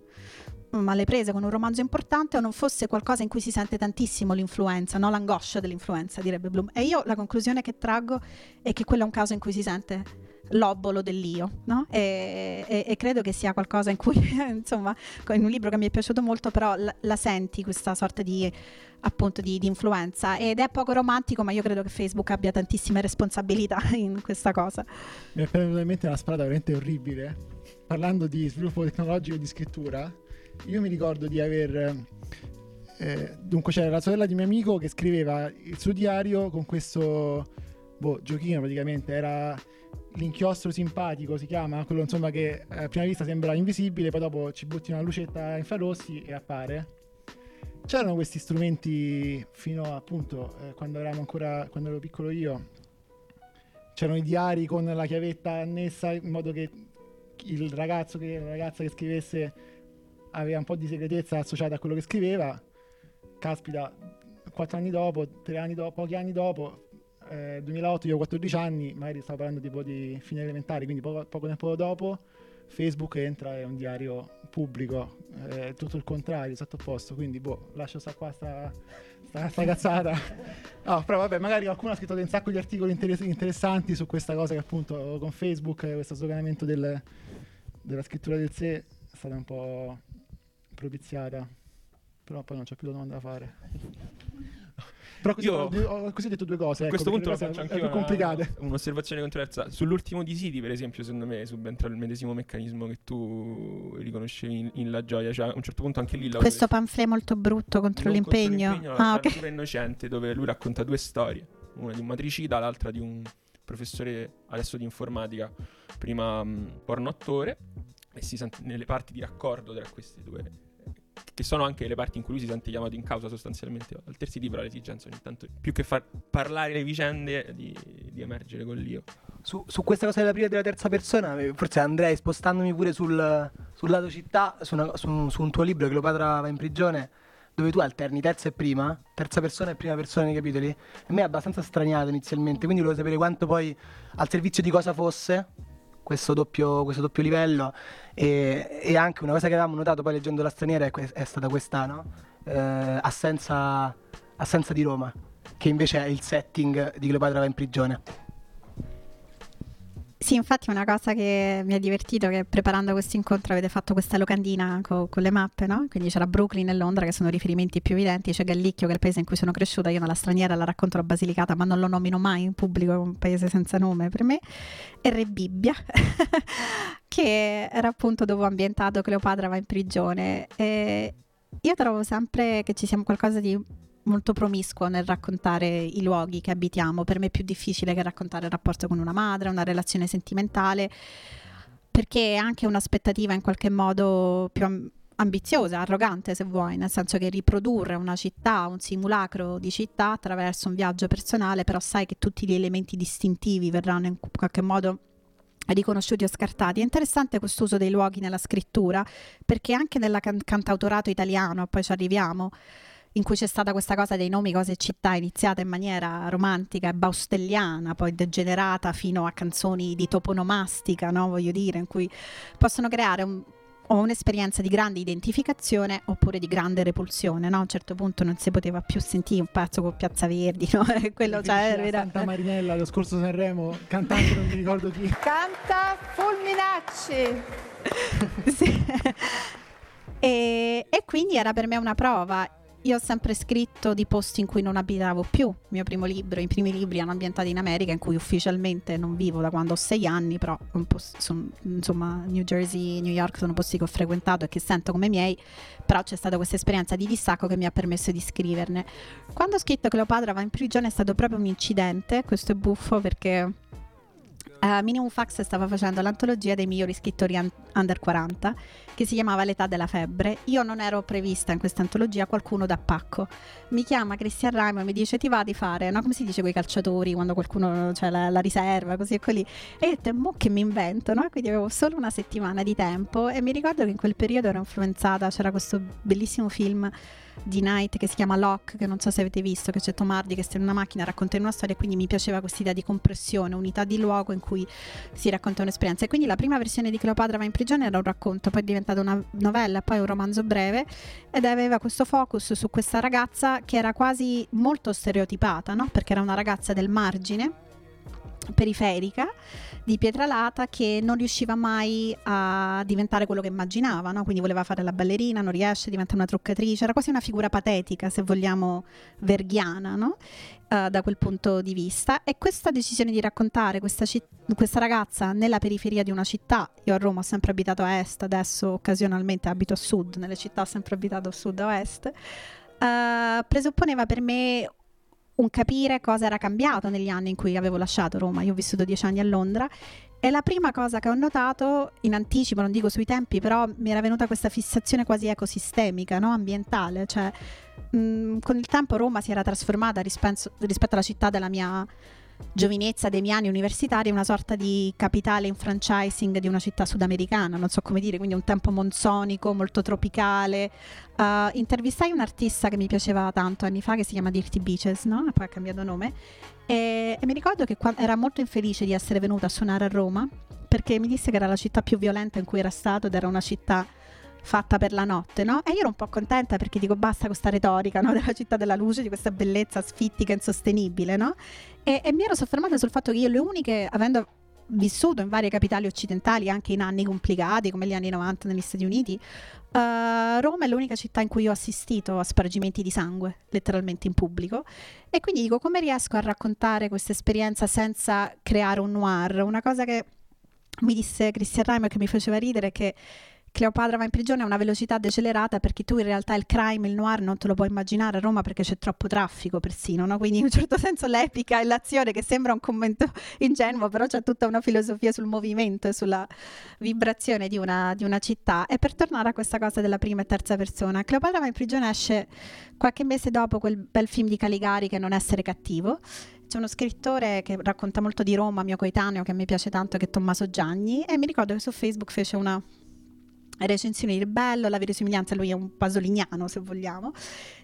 alle prese con un romanzo importante o non fosse qualcosa in cui si sente tantissimo l'influenza, no? l'angoscia dell'influenza, direbbe Bloom. E io la conclusione che traggo è che quello è un caso in cui si sente l'obolo dell'io, no? e, e, e, credo che sia qualcosa in cui, insomma, in un libro che mi è piaciuto molto, però la, la senti questa sorta di appunto di, di, influenza. Ed è poco romantico ma io credo che Facebook abbia tantissime responsabilità in questa cosa. Mi è venuta in mente una sparata veramente orribile. Parlando di sviluppo tecnologico e di scrittura io mi ricordo di aver eh, dunque c'era la sorella di mio amico che scriveva il suo diario con questo boh, giochino praticamente era l'inchiostro simpatico si chiama, quello insomma che a prima vista sembra invisibile, poi dopo ci butti una lucetta infrarossi e appare. C'erano questi strumenti fino a, appunto eh, quando eravamo ancora, quando ero piccolo io, c'erano i diari con la chiavetta annessa in modo che il ragazzo che la ragazza che scrivesse aveva un po' di segretezza associata a quello che scriveva. Caspita, quattro anni dopo, tre anni dopo, pochi anni dopo, eh, 2008 io ho 14 anni, magari stavo parlando tipo di fine elementari, quindi poco, poco tempo dopo Facebook entra, è un diario pubblico, è eh, tutto il contrario, esatto opposto, quindi boh, lascio sta qua sta, sta, sta cazzata. No, però vabbè, magari qualcuno ha scritto un sacco di articoli interess- interessanti su questa cosa che appunto con Facebook, questo sdoganamento del, della scrittura del sé è stata un po' propiziata, però poi non c'è più domanda da fare. Però così, Io- ho, ho così detto due cose. A ecco, questo punto le faccio anche più complicate. un'osservazione controversa. Sull'ultimo di Siti, per esempio, secondo me subentra il medesimo meccanismo che tu riconoscevi in, in La Gioia. Cioè, a un certo punto anche lì questo pamphlet molto brutto contro non l'impegno, contro l'impegno, ah la ok natura innocente, dove lui racconta due storie, una di un matricida, l'altra di un professore adesso di informatica, prima mh, porno attore, e si sente nelle parti di raccordo tra queste due, che sono anche le parti in cui lui si sente chiamato in causa sostanzialmente. Altri però l'esigenza ogni tanto, più che far parlare le vicende, di, di emergere con l'io. Su, su questa cosa della prima e della terza persona, eh, forse andrei spostandomi pure sul, sul lato città, su, una- su su un tuo libro, Cleopatra va in prigione, dove tu alterni terza e prima, terza persona e prima persona nei capitoli. A me è abbastanza straniato inizialmente, quindi volevo sapere quanto poi al servizio di cosa fosse questo doppio, questo doppio livello. E, e anche una cosa che avevamo notato poi leggendo La straniera è, è stata questa, no? Eh, assenza, assenza di Roma, che invece è il setting di Cleopatra va in prigione. Sì, infatti una cosa che mi ha divertito è che preparando questo incontro avete fatto questa locandina co- con le mappe, no? Quindi c'era Brooklyn e Londra che sono riferimenti più evidenti, c'è Gallicchio che è il paese in cui sono cresciuta, io nella straniera la racconto la Basilicata, ma non lo nomino mai in pubblico, è un paese senza nome per me, e Re Bibbia, che era appunto dove ho ambientato Cleopatra va in prigione. E io trovo sempre che ci sia qualcosa di molto promiscuo nel raccontare i luoghi che abitiamo. Per me è più difficile che raccontare il rapporto con una madre, una relazione sentimentale, perché è anche un'aspettativa in qualche modo più am- ambiziosa, arrogante se vuoi, nel senso che riprodurre una città, un simulacro di città attraverso un viaggio personale, però sai che tutti gli elementi distintivi verranno in qualche modo riconosciuti o scartati. È interessante quest'uso dei luoghi nella scrittura, perché anche nel can- cantautorato italiano, poi ci arriviamo, in cui c'è stata questa cosa dei nomi, cose e città iniziata in maniera romantica e baustelliana, poi degenerata fino a canzoni di toponomastica, no? voglio dire, in cui possono creare un, o un'esperienza di grande identificazione oppure di grande repulsione, no? A un certo punto non si poteva più sentire un pezzo con Piazza Verdi, no? Quello cioè, era... Santa Marinella, lo scorso Sanremo, cantante non mi ricordo chi. Canta Fulminacci! sì. e, e quindi era per me una prova io ho sempre scritto di posti in cui non abitavo più. Il mio primo libro, i primi libri hanno ambientati in America, in cui ufficialmente non vivo da quando ho sei anni, però son, insomma New Jersey, New York sono posti che ho frequentato e che sento come miei, però c'è stata questa esperienza di distacco che mi ha permesso di scriverne. Quando ho scritto Cleopatra va in prigione è stato proprio un incidente, questo è buffo perché Uh, Minimum Fax stava facendo l'antologia dei migliori scrittori un- under 40 che si chiamava L'età della febbre. Io non ero prevista in questa antologia, qualcuno da pacco. Mi chiama Cristian Raimo e mi dice ti va di fare, no? come si dice quei calciatori quando qualcuno c'è la, la, riserva, così e così. E io ho che mi invento, no? Quindi avevo solo una settimana di tempo e mi ricordo che in quel periodo ero influenzata, c'era questo bellissimo film di Night che si chiama Lock, che non so se avete visto, che c'è Tomardi che sta in una macchina a raccontare una storia, quindi mi piaceva questa idea di compressione, unità di luogo in cui si racconta un'esperienza. E quindi la prima versione di Cleopatra va in prigione era un racconto, poi è diventata una novella, poi un romanzo breve ed aveva questo focus su questa ragazza che era quasi molto stereotipata, no? perché era una ragazza del margine periferica di Pietralata che non riusciva mai a diventare quello che immaginava, no? quindi voleva fare la ballerina, non riesce, diventa una truccatrice, era quasi una figura patetica, se vogliamo, verghiana, no? uh, da quel punto di vista. E questa decisione di raccontare questa, citt- questa ragazza nella periferia di una città, io a Roma ho sempre abitato a est, adesso occasionalmente abito a sud, nelle città ho sempre abitato a sud a est, uh, presupponeva per me un capire cosa era cambiato negli anni in cui avevo lasciato Roma. Io ho vissuto dieci anni a Londra e la prima cosa che ho notato, in anticipo, non dico sui tempi, però mi era venuta questa fissazione quasi ecosistemica, no? ambientale. Cioè, mh, con il tempo Roma si era trasformata rispetto, rispetto alla città della mia giovinezza dei miei anni universitari una sorta di capitale in franchising di una città sudamericana, non so come dire, quindi un tempo monsonico, molto tropicale. Uh, intervistai un artista che mi piaceva tanto anni fa che si chiama Dirty Beaches, no? poi ha cambiato nome, e, e mi ricordo che era molto infelice di essere venuta a suonare a Roma perché mi disse che era la città più violenta in cui era stato ed era una città fatta per la notte, no? E io ero un po' contenta perché dico basta questa retorica no? della città della luce, di questa bellezza sfittica, insostenibile, no? E, e mi ero soffermata sul fatto che io le uniche, avendo vissuto in varie capitali occidentali anche in anni complicati come gli anni 90 negli Stati Uniti, uh, Roma è l'unica città in cui ho assistito a spargimenti di sangue, letteralmente in pubblico. E quindi dico come riesco a raccontare questa esperienza senza creare un noir? Una cosa che mi disse Christian Reimer che mi faceva ridere è che Cleopatra va in prigione a una velocità decelerata perché tu in realtà il crime, il noir non te lo puoi immaginare a Roma perché c'è troppo traffico persino, no? quindi in un certo senso l'epica e l'azione che sembra un commento ingenuo, però c'è tutta una filosofia sul movimento e sulla vibrazione di una, di una città. E per tornare a questa cosa della prima e terza persona, Cleopatra va in prigione esce qualche mese dopo quel bel film di Caligari che è Non essere cattivo, c'è uno scrittore che racconta molto di Roma, mio coetaneo, che mi piace tanto, che è Tommaso Gianni, e mi ricordo che su Facebook fece una recensioni del bello, la verosimiglianza, lui è un pasolignano se vogliamo,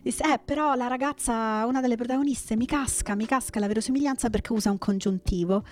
disse, eh però la ragazza, una delle protagoniste, mi casca, mi casca la verosimiglianza perché usa un congiuntivo.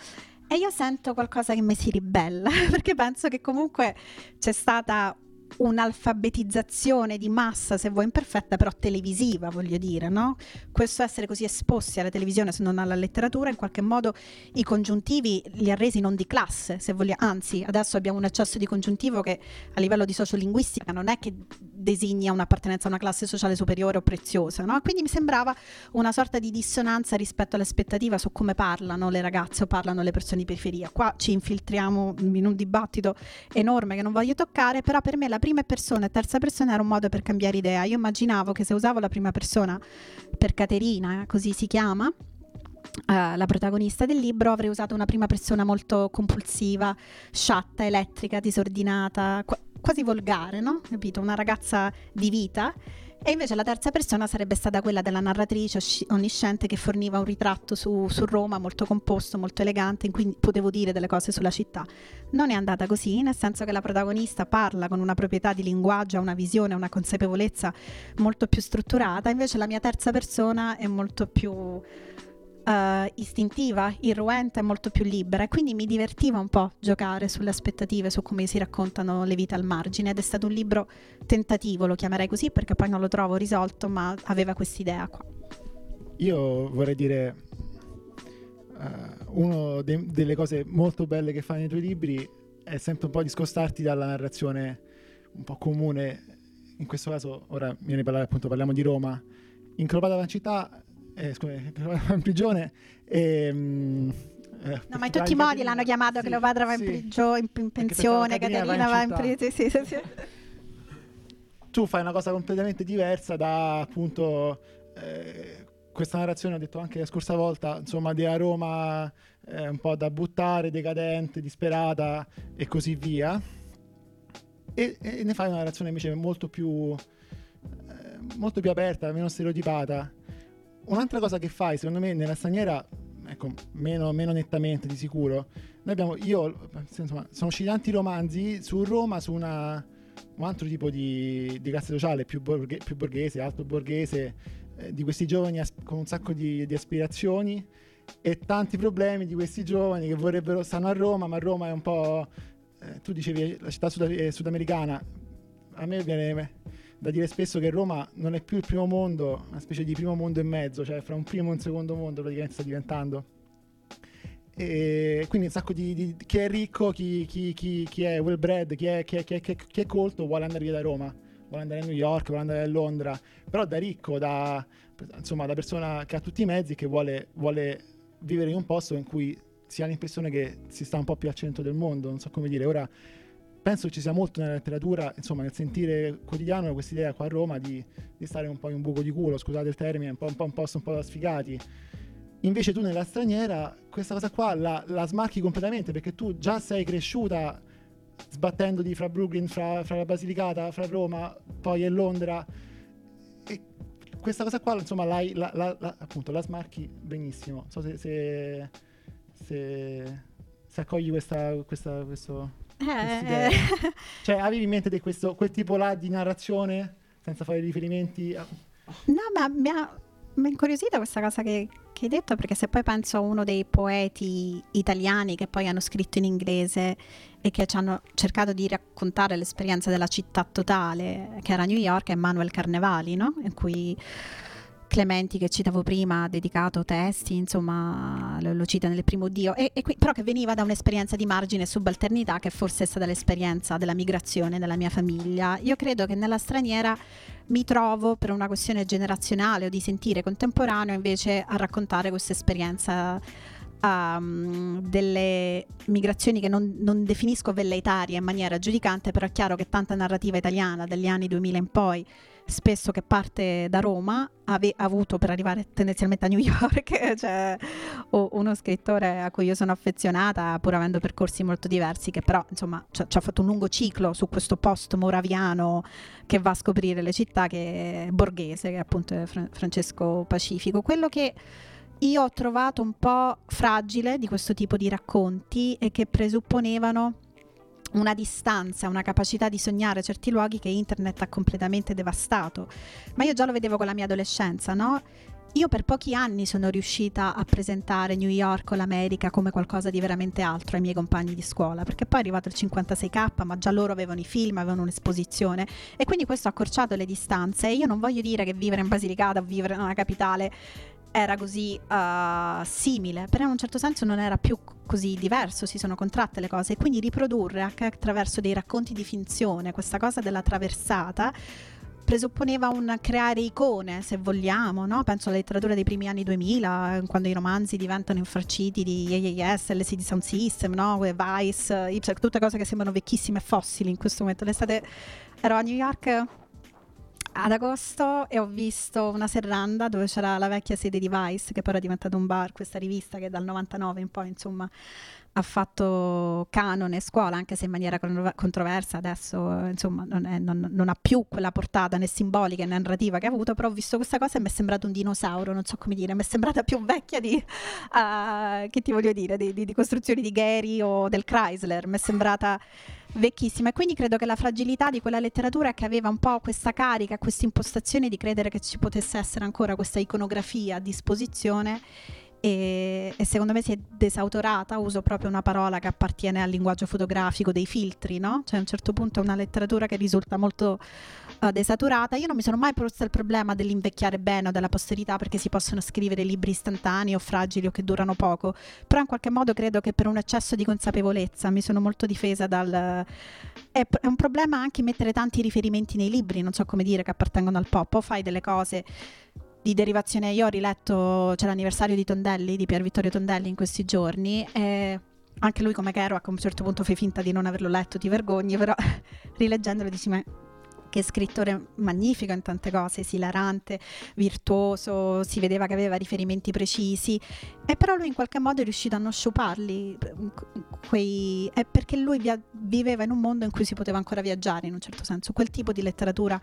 E io sento qualcosa che mi si ribella, perché penso che comunque c'è stata un'alfabetizzazione di massa, se vuoi imperfetta, però televisiva, voglio dire, no? Questo essere così esposti alla televisione se non alla letteratura, in qualche modo i congiuntivi li ha resi non di classe, se vogliamo, anzi, adesso abbiamo un eccesso di congiuntivo che a livello di sociolinguistica non è che designa un'appartenenza a una classe sociale superiore o preziosa, no? Quindi mi sembrava una sorta di dissonanza rispetto all'aspettativa su come parlano le ragazze o parlano le persone di periferia. Qua ci infiltriamo in un dibattito enorme che non voglio toccare, però per me la prima persona e terza persona era un modo per cambiare idea. Io immaginavo che se usavo la prima persona per Caterina, così si chiama, Uh, la protagonista del libro avrei usato una prima persona molto compulsiva, sciatta, elettrica, disordinata, qu- quasi volgare, no? Capito? Una ragazza di vita. E invece la terza persona sarebbe stata quella della narratrice onnisciente che forniva un ritratto su, su, Roma molto composto, molto elegante, in cui potevo dire delle cose sulla città. Non è andata così, nel senso che la protagonista parla con una proprietà di linguaggio, una visione, una consapevolezza molto più strutturata, invece la mia terza persona è molto più uh, istintiva, irruente, molto più libera e quindi mi divertiva un po' giocare sulle aspettative, su come si raccontano le vite al margine ed è stato un libro tentativo, lo chiamerei così perché poi non lo trovo risolto, ma aveva quest'idea qua. Io vorrei dire uh, una de- delle cose molto belle che fai nei tuoi libri è sempre un po' discostarti dalla narrazione un po' comune. In questo caso, ora viene a parlare appunto, parliamo di Roma. Incropata da città, eh, scusa, in prigione e... Mm, eh, no, ma in tutti i modi l'hanno chiamato sì, Cleopatra va in, sì. prigio- in, in pensione, Caterina va in, va in prigione. Sì, sì, sì. Tu fai una cosa completamente diversa da appunto eh, questa narrazione, ho detto anche la scorsa volta, insomma, di Roma eh, un po' da buttare, decadente, disperata e così via. E, e ne fai una narrazione invece molto più, eh, molto più aperta, meno stereotipata. Un'altra cosa che fai, secondo me, nella straniera, ecco, meno, meno nettamente di sicuro, abbiamo, io, insomma, sono usciti tanti romanzi su Roma, su una, un altro tipo di, di classe sociale più, borghe, più borghese, alto borghese, eh, di questi giovani as- con un sacco di, di, aspirazioni e tanti problemi di questi giovani che vorrebbero, stanno a Roma, ma Roma è un po', eh, tu dicevi la città sud- eh, sudamericana, a me viene da dire spesso che Roma non è più il primo mondo, una specie di primo mondo e mezzo, cioè fra un primo e un secondo mondo praticamente sta diventando. E quindi un sacco di, di chi è ricco, chi, chi, chi, chi è well bred, chi è, chi, è, chi, è, colto vuole andare via da Roma vuole andare a New York, vuole andare a Londra, però da ricco, da, insomma, da persona che ha tutti i mezzi, che vuole, vuole vivere in un posto in cui si ha l'impressione che si sta un po' più al centro del mondo, non so come dire. Ora, penso ci sia molto nella letteratura, insomma, nel sentire quotidiano questa idea qua a Roma di, di, stare un po' in un buco di culo, scusate il termine, un po' un, po', un posto un po' da sfigati. Invece tu nella straniera questa cosa qua la, la smarchi completamente perché tu già sei cresciuta sbattendoti fra Brooklyn, fra, fra la Basilicata, fra Roma, poi è Londra. E questa cosa qua, insomma, la, la, la, appunto, la smarchi benissimo. Non so se, se, se, se accogli questa, questa, questo, eh. cioè, avevi in mente questo, quel tipo là di narrazione, senza fare riferimenti? A... No, ma mi ha, mi incuriosita questa cosa che, che, hai detto, perché se poi penso a uno dei poeti italiani che poi hanno scritto in inglese e che ci hanno cercato di raccontare l'esperienza della città totale, che era New York, è Manuel Carnevali, no? in cui Clementi che citavo prima ha dedicato testi, insomma lo, lo cita nel primo Dio, e, e qui, però che veniva da un'esperienza di margine e subalternità che forse è stata l'esperienza della migrazione nella mia famiglia. Io credo che nella straniera mi trovo per una questione generazionale o di sentire contemporaneo invece a raccontare questa esperienza um, delle migrazioni che non, non, definisco velleitarie in maniera giudicante, però è chiaro che tanta narrativa italiana dagli anni 2000 in poi, spesso che parte da Roma, ha avuto per arrivare tendenzialmente a New York, cioè uno scrittore a cui io sono affezionata, pur avendo percorsi molto diversi, che però insomma ci ha fatto un lungo ciclo su questo post moraviano che va a scoprire le città, che è borghese, che appunto è Francesco Pacifico. Quello che io ho trovato un po' fragile di questo tipo di racconti e che presupponevano una distanza, una capacità di sognare certi luoghi che internet ha completamente devastato. Ma io già lo vedevo con la mia adolescenza, no? Io per pochi anni sono riuscita a presentare New York o l'America come qualcosa di veramente altro ai miei compagni di scuola, perché poi è arrivato il 56K, ma già loro avevano i film, avevano un'esposizione e quindi questo ha accorciato le distanze. Io non voglio dire che vivere in Basilicata o vivere in una capitale era così uh, simile, però in un certo senso non era più così diverso, si sono contratte le cose e quindi riprodurre anche attraverso dei racconti di finzione questa cosa della traversata presupponeva un creare icone, se vogliamo, no? penso alla letteratura dei primi anni 2000, quando i romanzi diventano infarciti di AAS, LCD Sound System, no? Vice, Ipsec, tutte cose che sembrano vecchissime e fossili in questo momento. L'estate ero a New York ad agosto e ho visto una serranda dove c'era la vecchia sede di Vice, che poi era diventato un bar, questa rivista che dal 99 in poi, insomma, ha fatto canone scuola, anche se in maniera controversa, adesso insomma non, è, non, non, ha più quella portata né simbolica né narrativa che ha avuto, però ho visto questa cosa e mi è sembrato un dinosauro, non so come dire, mi è sembrata più vecchia di, uh, che ti voglio dire, di, di, di costruzioni di Gary o del Chrysler, mi è sembrata vecchissima e quindi credo che la fragilità di quella letteratura che aveva un po' questa carica, questa impostazione di credere che ci potesse essere ancora questa iconografia a disposizione e, e, secondo me si è desautorata, uso proprio una parola che appartiene al linguaggio fotografico dei filtri, no? Cioè a un certo punto è una letteratura che risulta molto desaturata. Io non mi sono mai posta il problema dell'invecchiare bene o della posterità perché si possono scrivere libri istantanei o fragili o che durano poco, però in qualche modo credo che per un eccesso di consapevolezza mi sono molto difesa dal... È, è un problema anche mettere tanti riferimenti nei libri, non so come dire, che appartengono al pop, o fai delle cose di derivazione. Io ho riletto, c'è l'anniversario di Tondelli, di Pier Vittorio Tondelli in questi giorni e anche lui come Kerouac a un certo punto fai finta di non averlo letto, ti vergogni, però rileggendolo dici ma che scrittore magnifico in tante cose, esilarante, virtuoso, si vedeva che aveva riferimenti precisi, e però lui in qualche modo è riuscito a non sciuparli, quei, è perché lui via- viveva in un mondo in cui si poteva ancora viaggiare in un certo senso, quel tipo di letteratura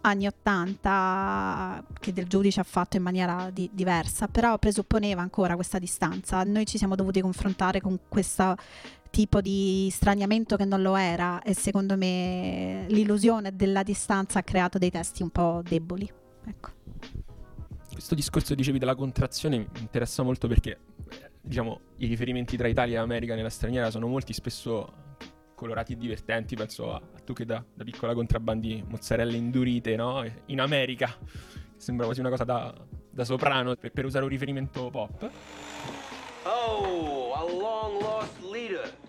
anni 80 che del giudice ha fatto in maniera di- diversa, però presupponeva ancora questa distanza. Noi ci siamo dovuti confrontare con questo tipo di straniamento che non lo era e secondo me l'illusione della distanza ha creato dei testi un po' deboli. Ecco. Questo discorso dicevi della contrazione mi interessa molto perché diciamo i riferimenti tra Italia e America nella straniera sono molti spesso colorati e divertenti. Penso a, a tu che da, da, piccola contrabbandi mozzarelle indurite, no? In America. Sembra quasi una cosa da, da soprano per, per, usare un riferimento pop. Oh, a long lost leader.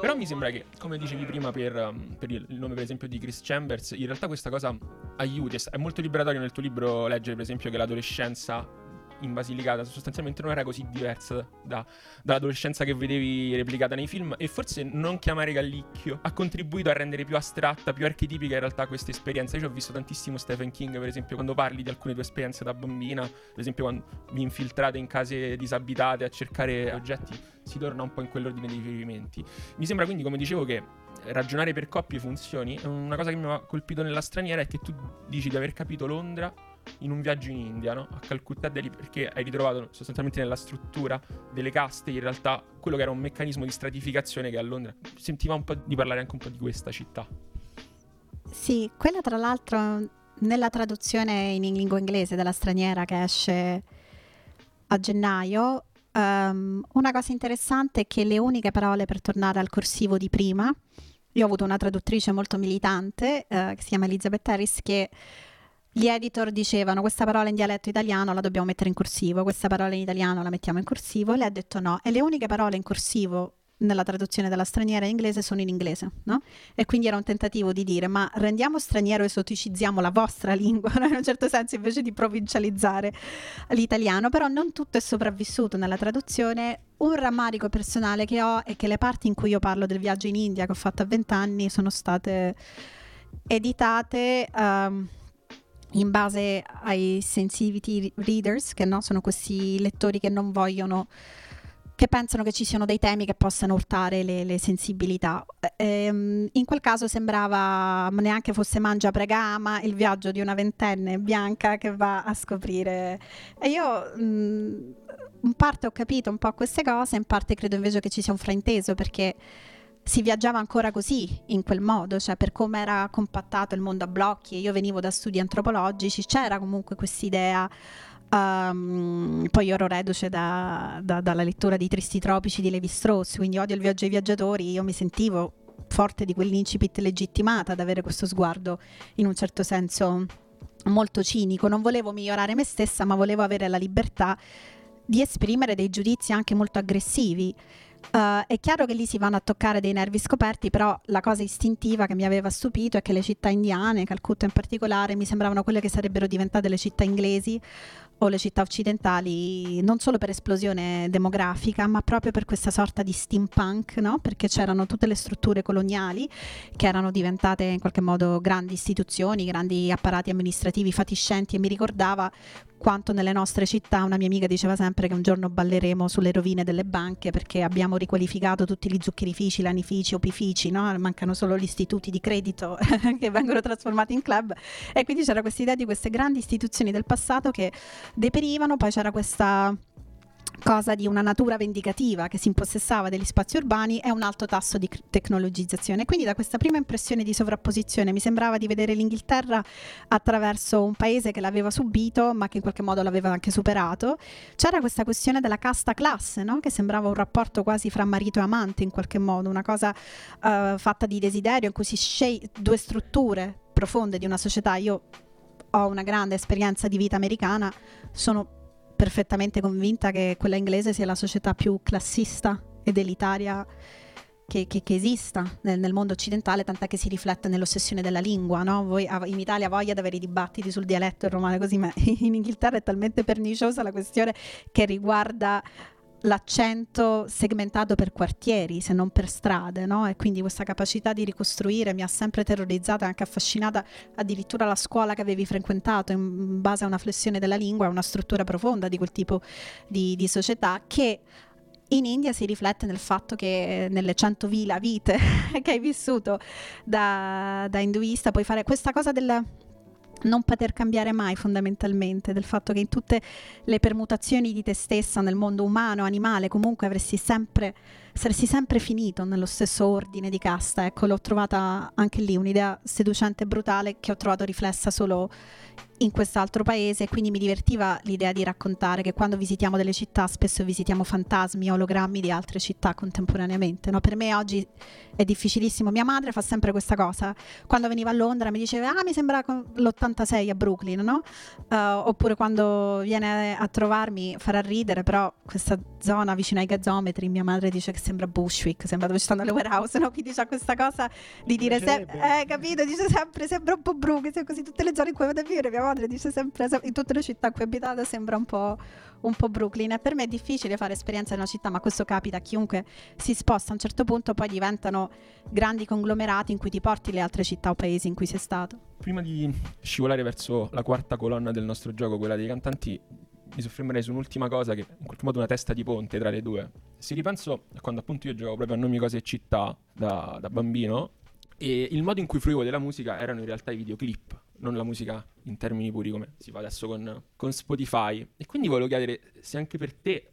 Però mi sembra che, come dicevi prima per, um, per, il nome per esempio di Chris Chambers, in realtà questa cosa aiuti, è molto liberatorio nel tuo libro leggere per esempio che l'adolescenza in Basilicata sostanzialmente non era così diversa da, dall'adolescenza che vedevi replicata nei film e forse non chiamare Gallicchio ha contribuito a rendere più astratta, più archetipica in realtà questa esperienza. Io ci ho visto tantissimo Stephen King per esempio quando parli di alcune tue esperienze da bambina, per esempio quando vi infiltrate in case disabitate a cercare oggetti, si torna un po' in quell'ordine di riferimenti. Mi sembra quindi, come dicevo, che ragionare per coppie funzioni. Una cosa che mi ha colpito nella straniera è che tu dici di aver capito Londra in un viaggio in India, no? a Calcutta Delhi, perché hai ritrovato sostanzialmente nella struttura delle caste in realtà quello che era un meccanismo di stratificazione che a Londra sentiva un po' di parlare anche un po' di questa città. Sì, quella tra l'altro nella traduzione in lingua inglese della straniera che esce a gennaio, um, una cosa interessante è che le uniche parole per tornare al corsivo di prima, io ho avuto una traduttrice molto militante uh, che si chiama Elizabeth Harris che gli editor dicevano questa parola in dialetto italiano la dobbiamo mettere in corsivo, questa parola in italiano la mettiamo in corsivo, lei ha detto no, e le uniche parole in corsivo nella traduzione della straniera in inglese sono in inglese, no? E quindi era un tentativo di dire ma rendiamo straniero esoticizziamo la vostra lingua, no? in un certo senso invece di provincializzare l'italiano, però non tutto è sopravvissuto nella traduzione. Un rammarico personale che ho è che le parti in cui io parlo del viaggio in India che ho fatto a vent'anni sono state editate... Um, in base ai sensitivity readers, che no, sono questi lettori che non vogliono che pensano che ci siano dei temi che possano urtare le, le sensibilità. Ehm, in quel caso sembrava neanche fosse Mangia Pregama, il viaggio di una ventenne bianca che va a scoprire. E io mh, mm, in parte ho capito un po' queste cose, in parte credo invece che ci sia un frainteso perché si viaggiava ancora così, in quel modo, cioè per come era compattato il mondo a blocchi, io venivo da studi antropologici, c'era comunque quest'idea. Um, poi ero reduce da, da, dalla lettura di Tristi Tropici di Levi Strauss, quindi odio il viaggio ai viaggiatori, io mi sentivo forte di quell'incipit legittimata ad avere questo sguardo in un certo senso molto cinico, non volevo migliorare me stessa, ma volevo avere la libertà di esprimere dei giudizi anche molto aggressivi. Uh, è chiaro che lì si vanno a toccare dei nervi scoperti, però la cosa istintiva che mi aveva stupito è che le città indiane, Calcutta in particolare, mi sembravano quelle che sarebbero diventate le città inglesi o le città occidentali, non solo per esplosione demografica, ma proprio per questa sorta di steampunk, no? perché c'erano tutte le strutture coloniali che erano diventate in qualche modo grandi istituzioni, grandi apparati amministrativi fatiscenti e mi ricordava quanto nelle nostre città una mia amica diceva sempre che un giorno balleremo sulle rovine delle banche perché abbiamo riqualificato tutti gli zuccherifici, lanifici, opifici, no? mancano solo gli istituti di credito che vengono trasformati in club e quindi c'era questa idea di queste grandi istituzioni del passato che deperivano, poi c'era questa cosa di una natura vendicativa che si impossessava degli spazi urbani e un alto tasso di tecnologizzazione. Quindi da questa prima impressione di sovrapposizione mi sembrava di vedere l'Inghilterra attraverso un paese che l'aveva subito ma che in qualche modo l'aveva anche superato. C'era questa questione della casta classe, no? che sembrava un rapporto quasi fra marito e amante in qualche modo, una cosa uh, fatta di desiderio in cui si sceglie due strutture profonde di una società. Io ho una grande esperienza di vita americana, sono perfettamente convinta che quella inglese sia la società più classista ed elitaria che, che, che esista nel, nel, mondo occidentale, tant'è che si riflette nell'ossessione della lingua. No? Voi, in Italia voglia di avere i dibattiti sul dialetto romano così, ma in Inghilterra è talmente perniciosa la questione che riguarda l'accento segmentato per quartieri, se non per strade, no? E quindi questa capacità di ricostruire mi ha sempre terrorizzata e anche affascinata addirittura la scuola che avevi frequentato in base a una flessione della lingua, una struttura profonda di quel tipo di, di società che in India si riflette nel fatto che nelle 100.000 vite che hai vissuto da, da induista puoi fare questa cosa del non poter cambiare mai fondamentalmente, del fatto che in tutte le permutazioni di te stessa nel mondo umano, animale, comunque avresti sempre, saresti sempre finito nello stesso ordine di casta. Ecco, l'ho trovata anche lì un'idea seducente e brutale che ho trovato riflessa solo in quest'altro paese, quindi mi divertiva l'idea di raccontare che quando visitiamo delle città spesso visitiamo fantasmi, ologrammi di altre città contemporaneamente. No? Per me oggi è difficilissimo. Mia madre fa sempre questa cosa. Quando veniva a Londra mi diceva, ah, mi sembra l'86 a Brooklyn, no? Uh, oppure quando viene a trovarmi farà ridere, però questa zona vicino ai gazzometri, mia madre dice che sembra Bushwick, sembra dove ci stanno le warehouse, no? Quindi c'è questa cosa di dire sempre, eh, capito? Dice sempre, sembra un po' Brooklyn, così tutte le zone in cui vado a vivere, mia madre dice sempre, in tutte le città in cui abitate sembra un po', un po' Brooklyn. E per me è difficile fare esperienza in una città, ma questo capita a chiunque si sposta. A un certo punto poi diventano grandi conglomerati in cui ti porti le altre città o paesi in cui sei stato. Prima di scivolare verso la quarta colonna del nostro gioco, quella dei cantanti, mi soffermerei su un'ultima cosa che è in qualche modo una testa di ponte tra le due. Se ripenso a quando appunto io giocavo proprio a nomi, cose e città da, da bambino, e il modo in cui fruivo della musica erano in realtà i videoclip, non la musica in termini puri come si fa adesso con, con Spotify. E quindi volevo chiedere se anche per te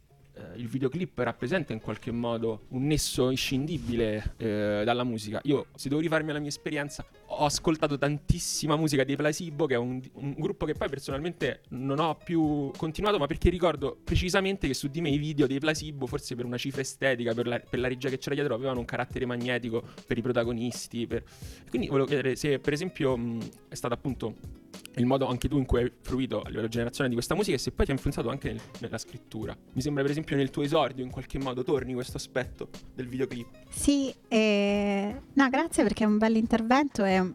il videoclip rappresenta in qualche modo un nesso inscindibile eh, dalla musica. Io, se devo rifarmi alla mia esperienza, ho ascoltato tantissima musica dei Placebo, che è un, un, gruppo che poi personalmente non ho più continuato, ma perché ricordo precisamente che su di me i video dei Placebo, forse per una cifra estetica, per la, per la regia che c'era dietro, avevano un carattere magnetico per i protagonisti. Per... Quindi volevo chiedere se, per esempio, mh, è stato appunto il modo anche tu in cui hai fruito a livello di generazione di questa musica e se poi ti ha influenzato anche nel, nella scrittura. Mi sembra per esempio nel tuo esordio in qualche modo torni questo aspetto del videoclip. Sì, eh... no grazie perché è un bel intervento e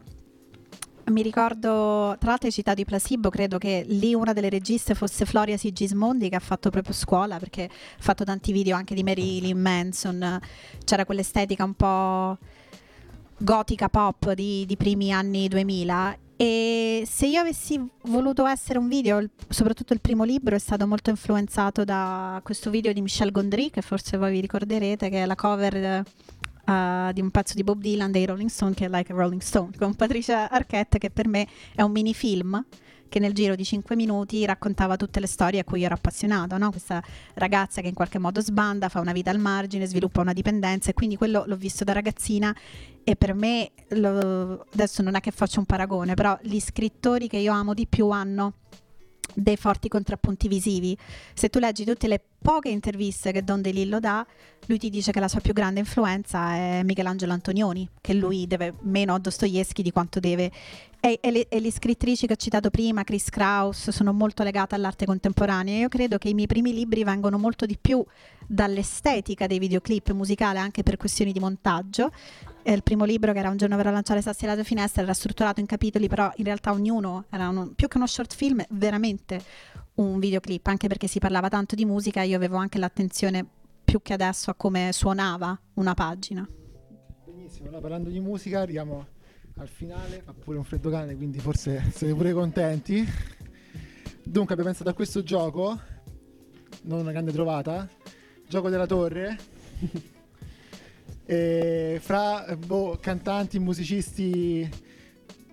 mi ricordo, tra l'altro hai citato i Placebo, credo che lì una delle registe fosse Floria Sigismondi che ha fatto proprio scuola perché ha fatto tanti video anche di Marilyn Manson, c'era quell'estetica un po' gotica pop di, di primi anni 2000 e se io avessi voluto essere un video, soprattutto il primo libro è stato molto influenzato da questo video di Michel Gondry, che forse voi vi ricorderete, che è la cover uh, di un pezzo di Bob Dylan dei Rolling Stone, che è Like a Rolling Stone, con Patricia Arquette, che per me è un mini film che nel giro di 5 minuti raccontava tutte le storie a cui ero appassionato, no? questa ragazza che in qualche modo sbanda, fa una vita al margine, sviluppa una dipendenza e quindi quello l'ho visto da ragazzina e per me, lo, adesso non è che faccio un paragone, però gli scrittori che io amo di più hanno dei forti contrappunti visivi. Se tu leggi tutte le poche interviste che Don DeLillo dà, lui ti dice che la sua più grande influenza è Michelangelo Antonioni, che lui deve meno a Dostoevsky di quanto deve. E, e, le, e, le, scrittrici che ho citato prima, Chris Kraus, sono molto legate all'arte contemporanea. Io credo che i miei primi libri vengono molto di più dall'estetica dei videoclip musicali, anche per questioni di montaggio, il primo libro che era un giorno per lanciare sassi alla finestra era strutturato in capitoli però in realtà ognuno era uno, più che uno short film veramente un videoclip anche perché si parlava tanto di musica io avevo anche l'attenzione più che adesso a come suonava una pagina. Benissimo allora parlando di musica arriviamo al finale fa pure un freddo cane quindi forse siete pure contenti. Dunque abbiamo pensato a questo gioco non una grande trovata gioco della torre E fra boh, cantanti, musicisti,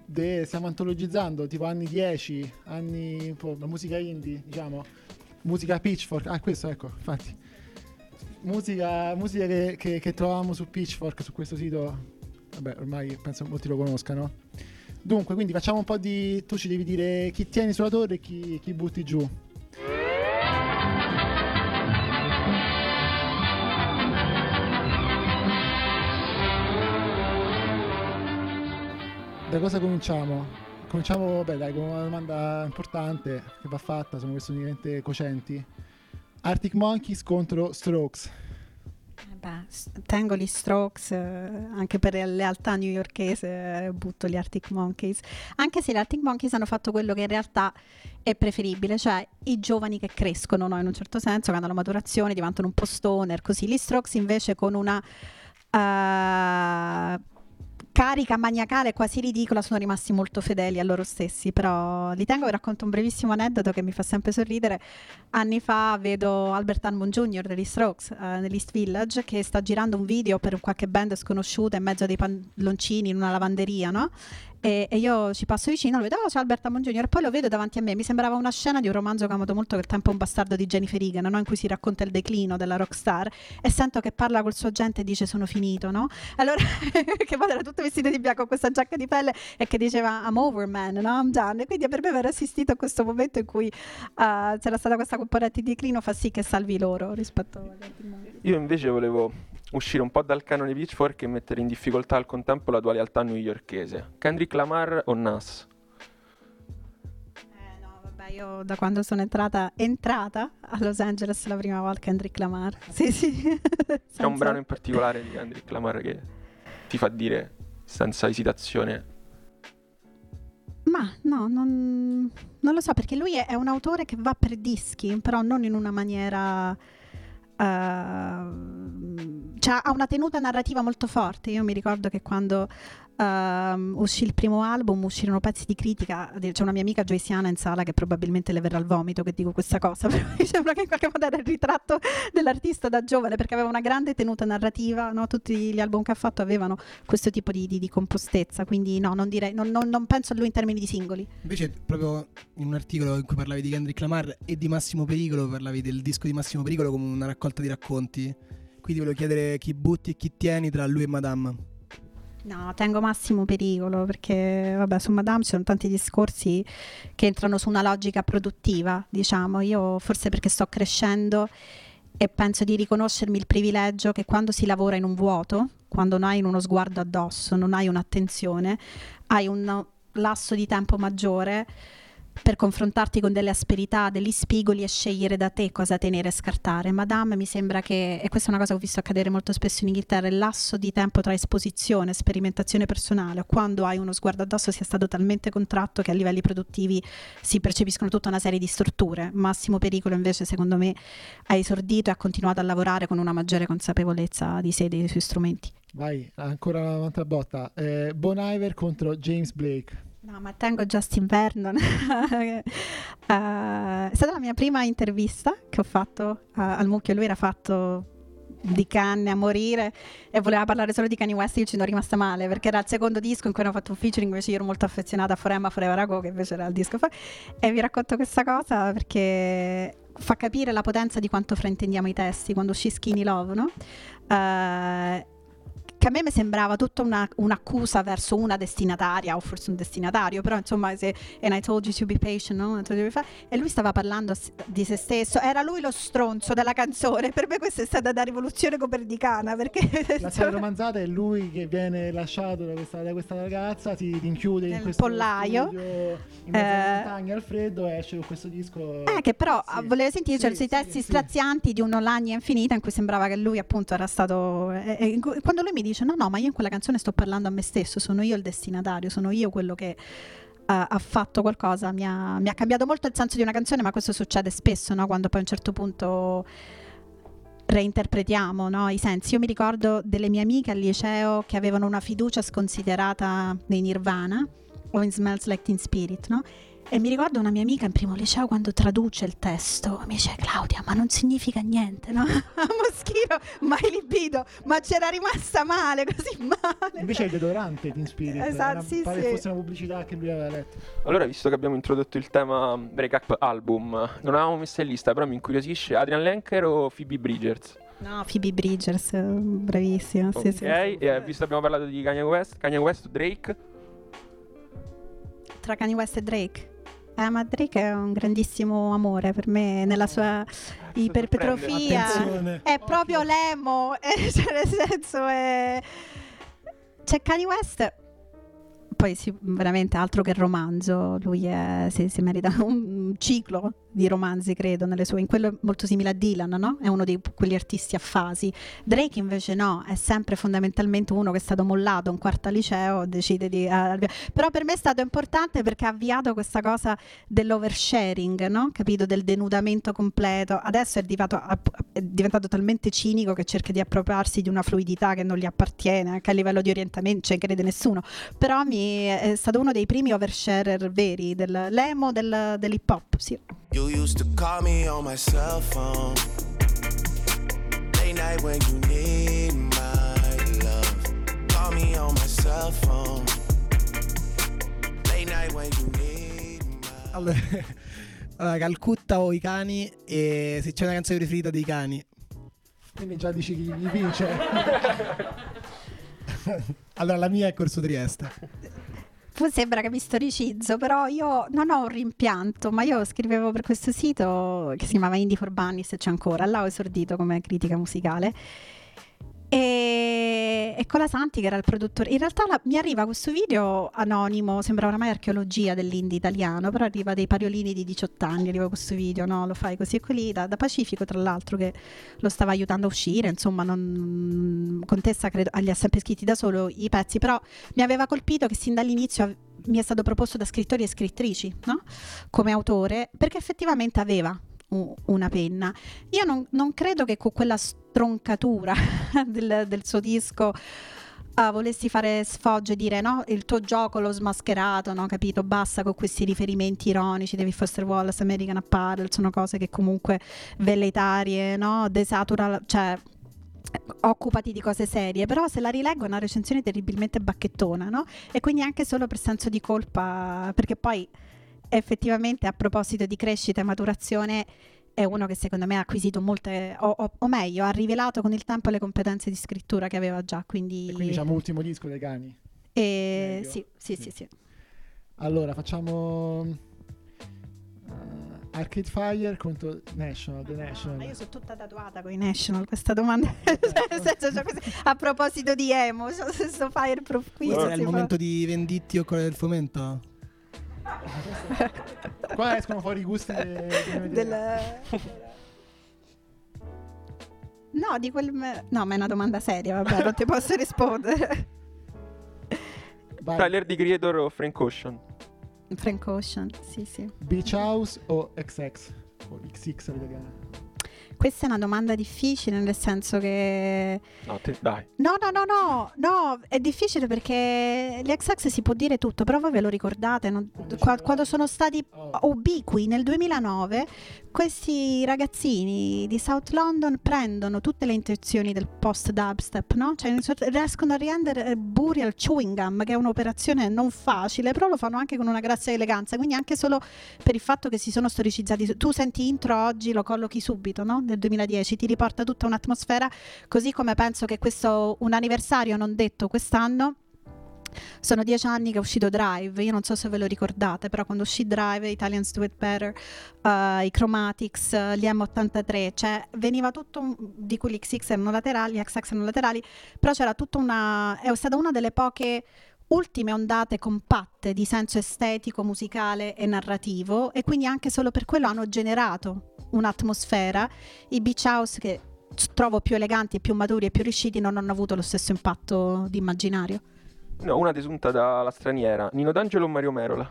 de, stiamo antologizzando tipo anni 10, anni, boh, musica indie, diciamo. musica Pitchfork, ah questo ecco, infatti. Musica, musica che, che, che trovavamo su Pitchfork, su questo sito, vabbè ormai penso molti lo conoscano. Dunque, quindi facciamo un po' di... tu ci devi dire chi tieni sulla torre e chi, chi butti giù. Da cosa cominciamo? Cominciamo, vabbè, dai, con una domanda importante che va fatta, sono questioni veramente cocenti. Arctic Monkeys contro Strokes. Eh beh, tengo gli Strokes eh, anche per lealtà newyorkese, eh, butto gli Arctic Monkeys. Anche se gli Arctic Monkeys hanno fatto quello che in realtà è preferibile, cioè i giovani che crescono, no? in un certo senso, che hanno la maturazione, diventano un po' stoner, così. Gli Strokes invece con una eh, carica maniacale quasi ridicola sono rimasti molto fedeli a loro stessi, però li tengo, vi racconto un brevissimo aneddoto che mi fa sempre sorridere. Anni fa vedo Albert Hammond Jr. degli Strokes eh, nell'East Village che sta girando un video per qualche band sconosciuta in mezzo a dei palloncini in una lavanderia, no? E, e io ci passo vicino, lo vedo, oh c'è Albert Hammond Jr. e poi lo vedo davanti a me, mi sembrava una scena di un romanzo che ho amato molto, che è tempo un bastardo di Jennifer Egan, no? in cui si racconta il declino della rockstar e sento che parla col suo agente e dice sono finito, no? Allora, che poi era tutto vestito di bianco con questa giacca di pelle e che diceva I'm over man, no? I'm done. E quindi per me aver assistito a questo momento in cui eh, c'era stata questa componente di declino fa sì che salvi loro rispetto agli altri. Io invece volevo uscire un po' dal canone Pitchfork e mettere in difficoltà al contempo la tua realtà newyorkese. Kendrick Lamar o Nas? Eh, no, vabbè, io da quando sono entrata, entrata a Los Angeles la prima volta Kendrick Lamar. Sì, sì. C'è un brano in particolare di Kendrick Lamar che ti fa dire senza esitazione Ma no, non, non lo so perché lui è, è un autore che va per dischi, però non in una maniera... ehm, cioè ha una tenuta narrativa molto forte. Io mi ricordo che quando ehm, uscì il primo album uscirono pezzi di critica. C'è una mia amica joysiana in sala che probabilmente le verrà al vomito che dico questa cosa, però mi sembra che in qualche modo era il ritratto dell'artista da giovane perché aveva una grande tenuta narrativa. no? Tutti gli album che ha fatto avevano questo tipo di, di- di compostezza. Quindi no, non, direi, non, non- non penso a lui in termini di singoli. Invece, proprio in un articolo in cui parlavi di Kendrick Lamar e di Massimo Pericolo, parlavi del disco di Massimo Pericolo come una raccolta di racconti. Quindi volevo chiedere chi butti e chi tieni tra lui e Madame. No, tengo massimo pericolo perché, vabbè, su Madame ci sono tanti discorsi che entrano su una logica produttiva, diciamo. Io forse perché sto crescendo e penso di riconoscermi il privilegio che quando si lavora in un vuoto, quando non hai uno sguardo addosso, non hai un'attenzione, hai un lasso di tempo maggiore per confrontarti con delle asperità, degli spigoli e scegliere da te cosa tenere e scartare. Madame mi sembra che, e questa è una cosa che ho visto accadere molto spesso in Inghilterra, il lasso di tempo tra esposizione, sperimentazione personale, o quando hai uno sguardo addosso sia stato talmente contratto che a livelli produttivi si percepiscono tutta una serie di storture. Massimo Pericolo invece secondo me ha esordito e ha continuato a lavorare con una maggiore consapevolezza di sé e dei suoi strumenti. Vai, ancora un'altra botta. Eh, Bon Iver contro James Blake. No, ma tengo Justin Vernon. Eh, è stata la mia prima intervista che ho fatto eh, al mucchio. Lui era fatto di canne a morire e voleva parlare solo di Kanye West. Io ci sono rimasta male perché era il secondo disco in cui hanno fatto un featuring. Invece io ero molto affezionata a Forema Forever Ago, che invece era il disco. fa- E vi racconto questa cosa perché fa capire la potenza di quanto fraintendiamo i testi quando uscì Skinny Love, no? Eh, che a me mi sembrava tutta una- un'accusa verso una destinataria o forse un destinatario, però insomma se and I told you to be patient, no? I e lui stava parlando di se stesso, era lui lo stronzo della canzone, per me questa è stata da rivoluzione copernicana perché La serie romanzata è lui che viene lasciato da questa, da questa ragazza, si rinchiude in questo pollaio. studio in mezzo Eh. montagne al freddo e esce con questo disco. Eh, che però Sì. volevo sentire Sì, questi sì, testi sì. strazianti di un lagna infinita in cui sembrava che lui appunto era stato e- e in cui- quando lui mi dice no no ma io in quella canzone sto parlando a me stesso sono io il destinatario sono io quello che ah, ha fatto qualcosa mi ha, mi ha cambiato molto il senso di una canzone ma questo succede spesso no? quando poi a un certo punto reinterpretiamo no, i sensi. Io mi ricordo delle mie amiche al liceo che avevano una fiducia sconsiderata nei Nirvana o in Smells Like Teen Spirit, no? E mi ricordo una mia amica in primo liceo quando traduce il testo, mi dice Claudia, ma non significa niente, no? A Moschino, mai libido, ma c'era rimasta male, così male. Invece il deodorante ti ispiri. Esatto, sì, pare sì. fosse una pubblicità che lui aveva letto. Allora, visto che abbiamo introdotto il tema breakup album, non avevamo messo in lista, però mi incuriosisce Adrian Lenker o Phoebe Bridgers? No, Phoebe Bridgers, eh, bravissima, sì, ok, sì. e eh, visto che abbiamo parlato di Kanye West, Kanye West, Drake, Tra Kanye West e Drake. Eh, ma Drake è un grandissimo amore per me, nella sua iperpetrofia. È proprio l'emo, eh, cioè nel senso è... C'è Kanye West, poi sì, veramente altro che romanzo, lui è- si, si merita un ciclo di romanzi, credo, nelle sue, in quello molto simile a Dylan, no? È uno di quegli artisti a fasi. Drake invece no, è sempre fondamentalmente uno che è stato mollato un quarto al liceo, decide di... ah, però per me è stato importante perché ha avviato questa cosa dell'oversharing, no? Capito? Del denudamento completo. Adesso è diventato, è diventato talmente cinico che cerca di appropriarsi di una fluidità che non gli appartiene, anche a livello di orientamento, cioè crede nessuno. Però mi, è stato uno dei primi oversharer veri dell'emo del, dell'hip hop, sì. You used to call me on my cell phone. Late night when you need my love. Call me on my cell phone. Late night when you need my Allora, allora, Calcutta o i cani e se c'è una canzone preferita dei cani. Quindi già dici chi gli vince. Allora la mia è Corso Trieste. Sembra che mi storicizzo, però io non ho un rimpianto, ma io scrivevo per questo sito che si chiamava Indie for Bunny, se c'è ancora, là ho esordito come critica musicale. E, e con la Santi che era il produttore, in realtà la- mi arriva questo video anonimo, sembra oramai archeologia dell'indie italiano, però arriva dei pariolini di 18 anni, arriva questo video, no? Lo fai così e quelli da, da Pacifico, tra l'altro, che lo stava aiutando a uscire, insomma, non, Contessa credo, ah, li ha sempre scritti da solo i pezzi, però mi aveva colpito che sin dall'inizio mi è stato proposto da scrittori e scrittrici, no? Come autore, perché effettivamente aveva una penna. Io non, non credo che con quella stroncatura del, del suo disco ah, volessi fare sfoggio e dire no, il tuo gioco l'ho smascherato, no, capito? Basta con questi riferimenti ironici, David Foster Wallace, American Apparel, sono cose che comunque velleitarie, no? Desatura, cioè occupati di cose serie, però se la rileggo è una recensione terribilmente bacchettona, no? E quindi anche solo per senso di colpa, perché poi effettivamente a proposito di crescita e maturazione è uno che secondo me ha acquisito molte, o, o- o meglio, ha rivelato con il tempo le competenze di scrittura che aveva già, quindi... E quindi diciamo ultimo disco dei cani. e- meglio. sì, sì, sì, sì. Allora facciamo eh, Arcade Fire contro National, The Ma io National. sono tutta tatuata con i National, questa domanda. Senso, cioè, questo- a proposito di emo, questo Fireproof qui. Questo che era il momento di Venditti o Colle del Fomento? Qua escono fuori i gusti de- de- del... No, di quel... No, ma è una domanda seria, vabbè, non ti posso rispondere. Vai, Tyler di Creator o Frank Ocean? Frank Ocean, sì, sì. Beach House o XX? O XX all'italiana. Questa è una domanda difficile, nel senso che... No, te- dai. No, no, no, no, no, è difficile perché gli XX si può dire tutto, però voi ve lo ricordate, non- qua- quando sono stati ubiqui nel 2009, questi ragazzini di South London prendono tutte le intenzioni del post dubstep, no? Cioè riescono a rendere Burial chewing gum, che è un'operazione non facile, però lo fanno anche con una grazia e eleganza, quindi anche solo per il fatto che si sono storicizzati. Tu senti intro oggi, lo collochi subito, no? Nel 2010, ti riporta tutta un'atmosfera Così come penso che questo un anniversario non detto quest'anno. Sono dieci anni che è uscito Drive, io non so se ve lo ricordate, però quando uscì Drive, Italians Do It Better, eh, i Chromatics, eh, gli M83, cioè veniva tutto, un- di cui gli XX erano laterali, gli XX erano laterali, però c'era tutta una, è stata una delle poche ultime ondate compatte di senso estetico, musicale e narrativo e quindi anche solo per quello hanno generato un'atmosfera. I Beach House che trovo più eleganti, più maturi e più riusciti non hanno avuto lo stesso impatto di immaginario. No, una desunta dalla straniera. Nino D'Angelo o Mario Merola?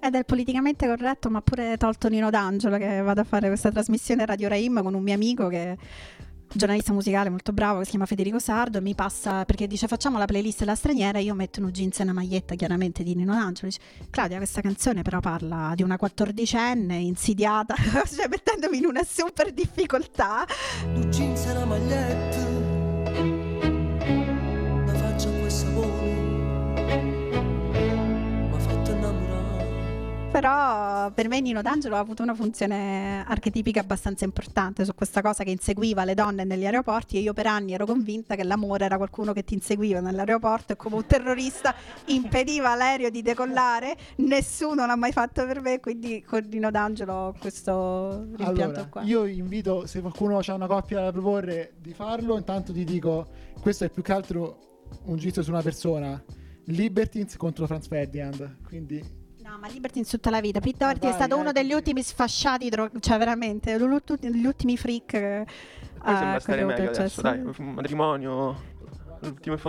Ed è il politicamente corretto, ma pure tolto Nino D'Angelo che vado a fare questa trasmissione Radio Raim con un mio amico che giornalista musicale molto bravo che si chiama Federico Sardo, mi passa perché dice facciamo la playlist della straniera, io metto un jeans e una maglietta chiaramente di Nino D'Angelo, dice Claudia questa canzone però parla di una quattordicenne insidiata, cioè mettendomi in una super difficoltà. Un jeans e una maglietta Però per me Nino D'Angelo ha avuto una funzione archetipica abbastanza importante su questa cosa che inseguiva le donne negli aeroporti e io per anni ero convinta che l'amore era qualcuno che ti inseguiva nell'aeroporto e come un terrorista impediva all'aereo di decollare, nessuno l'ha mai fatto per me, quindi con Nino D'Angelo ho questo rimpianto Allora, qua. io invito, se qualcuno ha una coppia da proporre, di farlo. Intanto ti dico, questo è più che altro un giro su una persona. Libertines contro Franz Ferdinand. Quindi No, ma Libertines tutta la vita. Pete Doherty è vai, stato eh, uno degli ultimi sfasciati, dro- cioè veramente, gli ultimi freak. eh, Poi sembra stare meglio adesso, dai, matrimonio.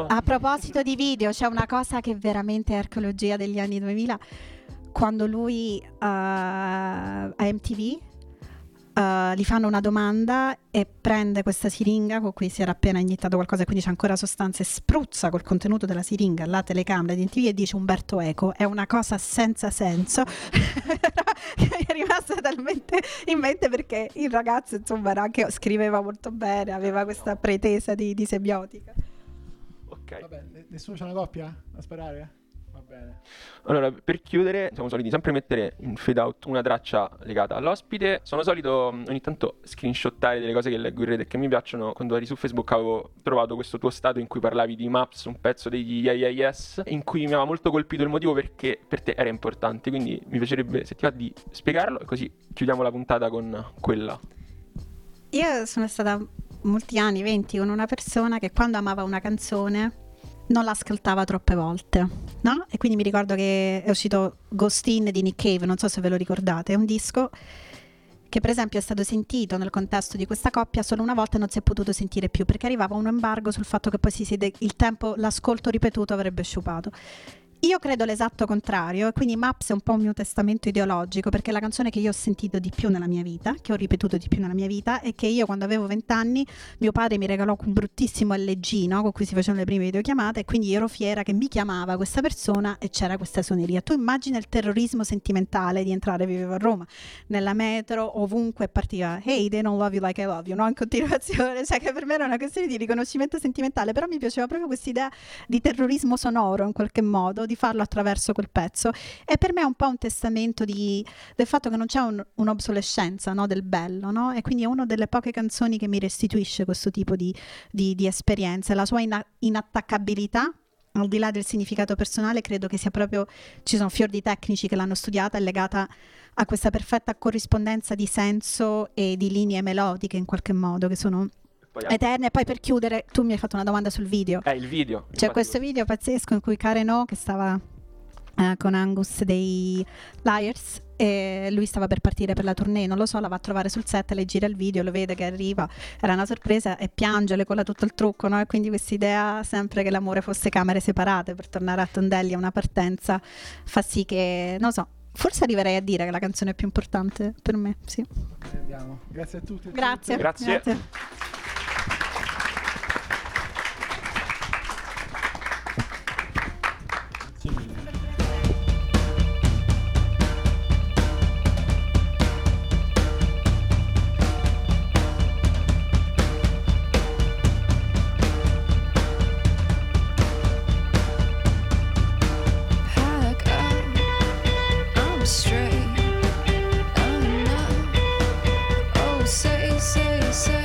A proposito di video, c'è una cosa che veramente è archeologia degli anni 2000. Quando lui eh, a MTV eh, gli fanno una domanda e prende questa siringa con cui si era appena iniettato qualcosa e quindi c'è ancora sostanza e spruzza col contenuto della siringa alla telecamera di MTV e dice Umberto Eco. È una cosa senza senso che mi è rimasta talmente in mente perché il ragazzo insomma era anche, scriveva molto bene, aveva questa pretesa di, di semiotica. Ok. Vabbè, ne- nessuno c'ha una coppia a sparare? Bene. Allora, per chiudere, siamo soliti sempre mettere in fade out una traccia legata all'ospite. Sono solito mh, ogni tanto screenshottare delle cose che leggo in rete e che mi piacciono. Quando eri su Facebook avevo trovato questo tuo stato in cui parlavi di Maps, un pezzo degli Yes, in cui mi aveva molto colpito il motivo perché per te era importante. Quindi mi piacerebbe, se ti va, di spiegarlo e così chiudiamo la puntata con quella. Io sono stata molti anni, 20, con una persona che quando amava una canzone non l'ascoltava troppe volte, no? E quindi mi ricordo che è uscito Ghost In di Nick Cave, non so se ve lo ricordate, è un disco che per esempio è stato sentito nel contesto di questa coppia solo una volta e non si è potuto sentire più perché arrivava un embargo sul fatto che poi si siede, il tempo, l'ascolto ripetuto avrebbe sciupato. Io credo l'esatto contrario, e quindi Maps è un po' un mio testamento ideologico, perché è la canzone che io ho sentito di più nella mia vita, che ho ripetuto di più nella mia vita, e che io quando avevo 20 anni mio padre mi regalò un bruttissimo LG, no? con cui si facevano le prime videochiamate, e quindi ero fiera che mi chiamava questa persona e c'era questa suoneria. Tu immagina il terrorismo sentimentale di entrare, vivevo a Roma, nella metro, ovunque partiva Hey, they don't love you like I love you, no? In continuazione, cioè che per me era una questione di riconoscimento sentimentale, però mi piaceva proprio questa idea di terrorismo sonoro in qualche modo, di farlo attraverso quel pezzo. E per me è un po' un testamento di- del fatto che non c'è un- un'obsolescenza no? del bello, no? E quindi è una delle poche canzoni che mi restituisce questo tipo di, di, di esperienze, la sua ina- inattaccabilità. Al di là del significato personale, credo che sia proprio. Ci sono fior di tecnici che l'hanno studiata, è legata a questa perfetta corrispondenza di senso e di linee melodiche in qualche modo che sono Eterne. E poi per chiudere, tu mi hai fatto una domanda sul video. Eh, il video. C'è infatti, questo video pazzesco in cui Karen O, che stava eh, con Angus dei Liars, e lui stava per partire per la tournée, non lo so, la va a trovare sul set, le gira il video, lo vede che arriva, era una sorpresa e piange, le colla tutto il trucco, no? E quindi questa idea sempre che l'amore fosse camere separate per tornare a Tondelli a una partenza fa sì che, non so, forse arriverei a dire che la canzone è più importante per me, sì. Andiamo. Grazie a tutti. Grazie. Grazie. Grazie. say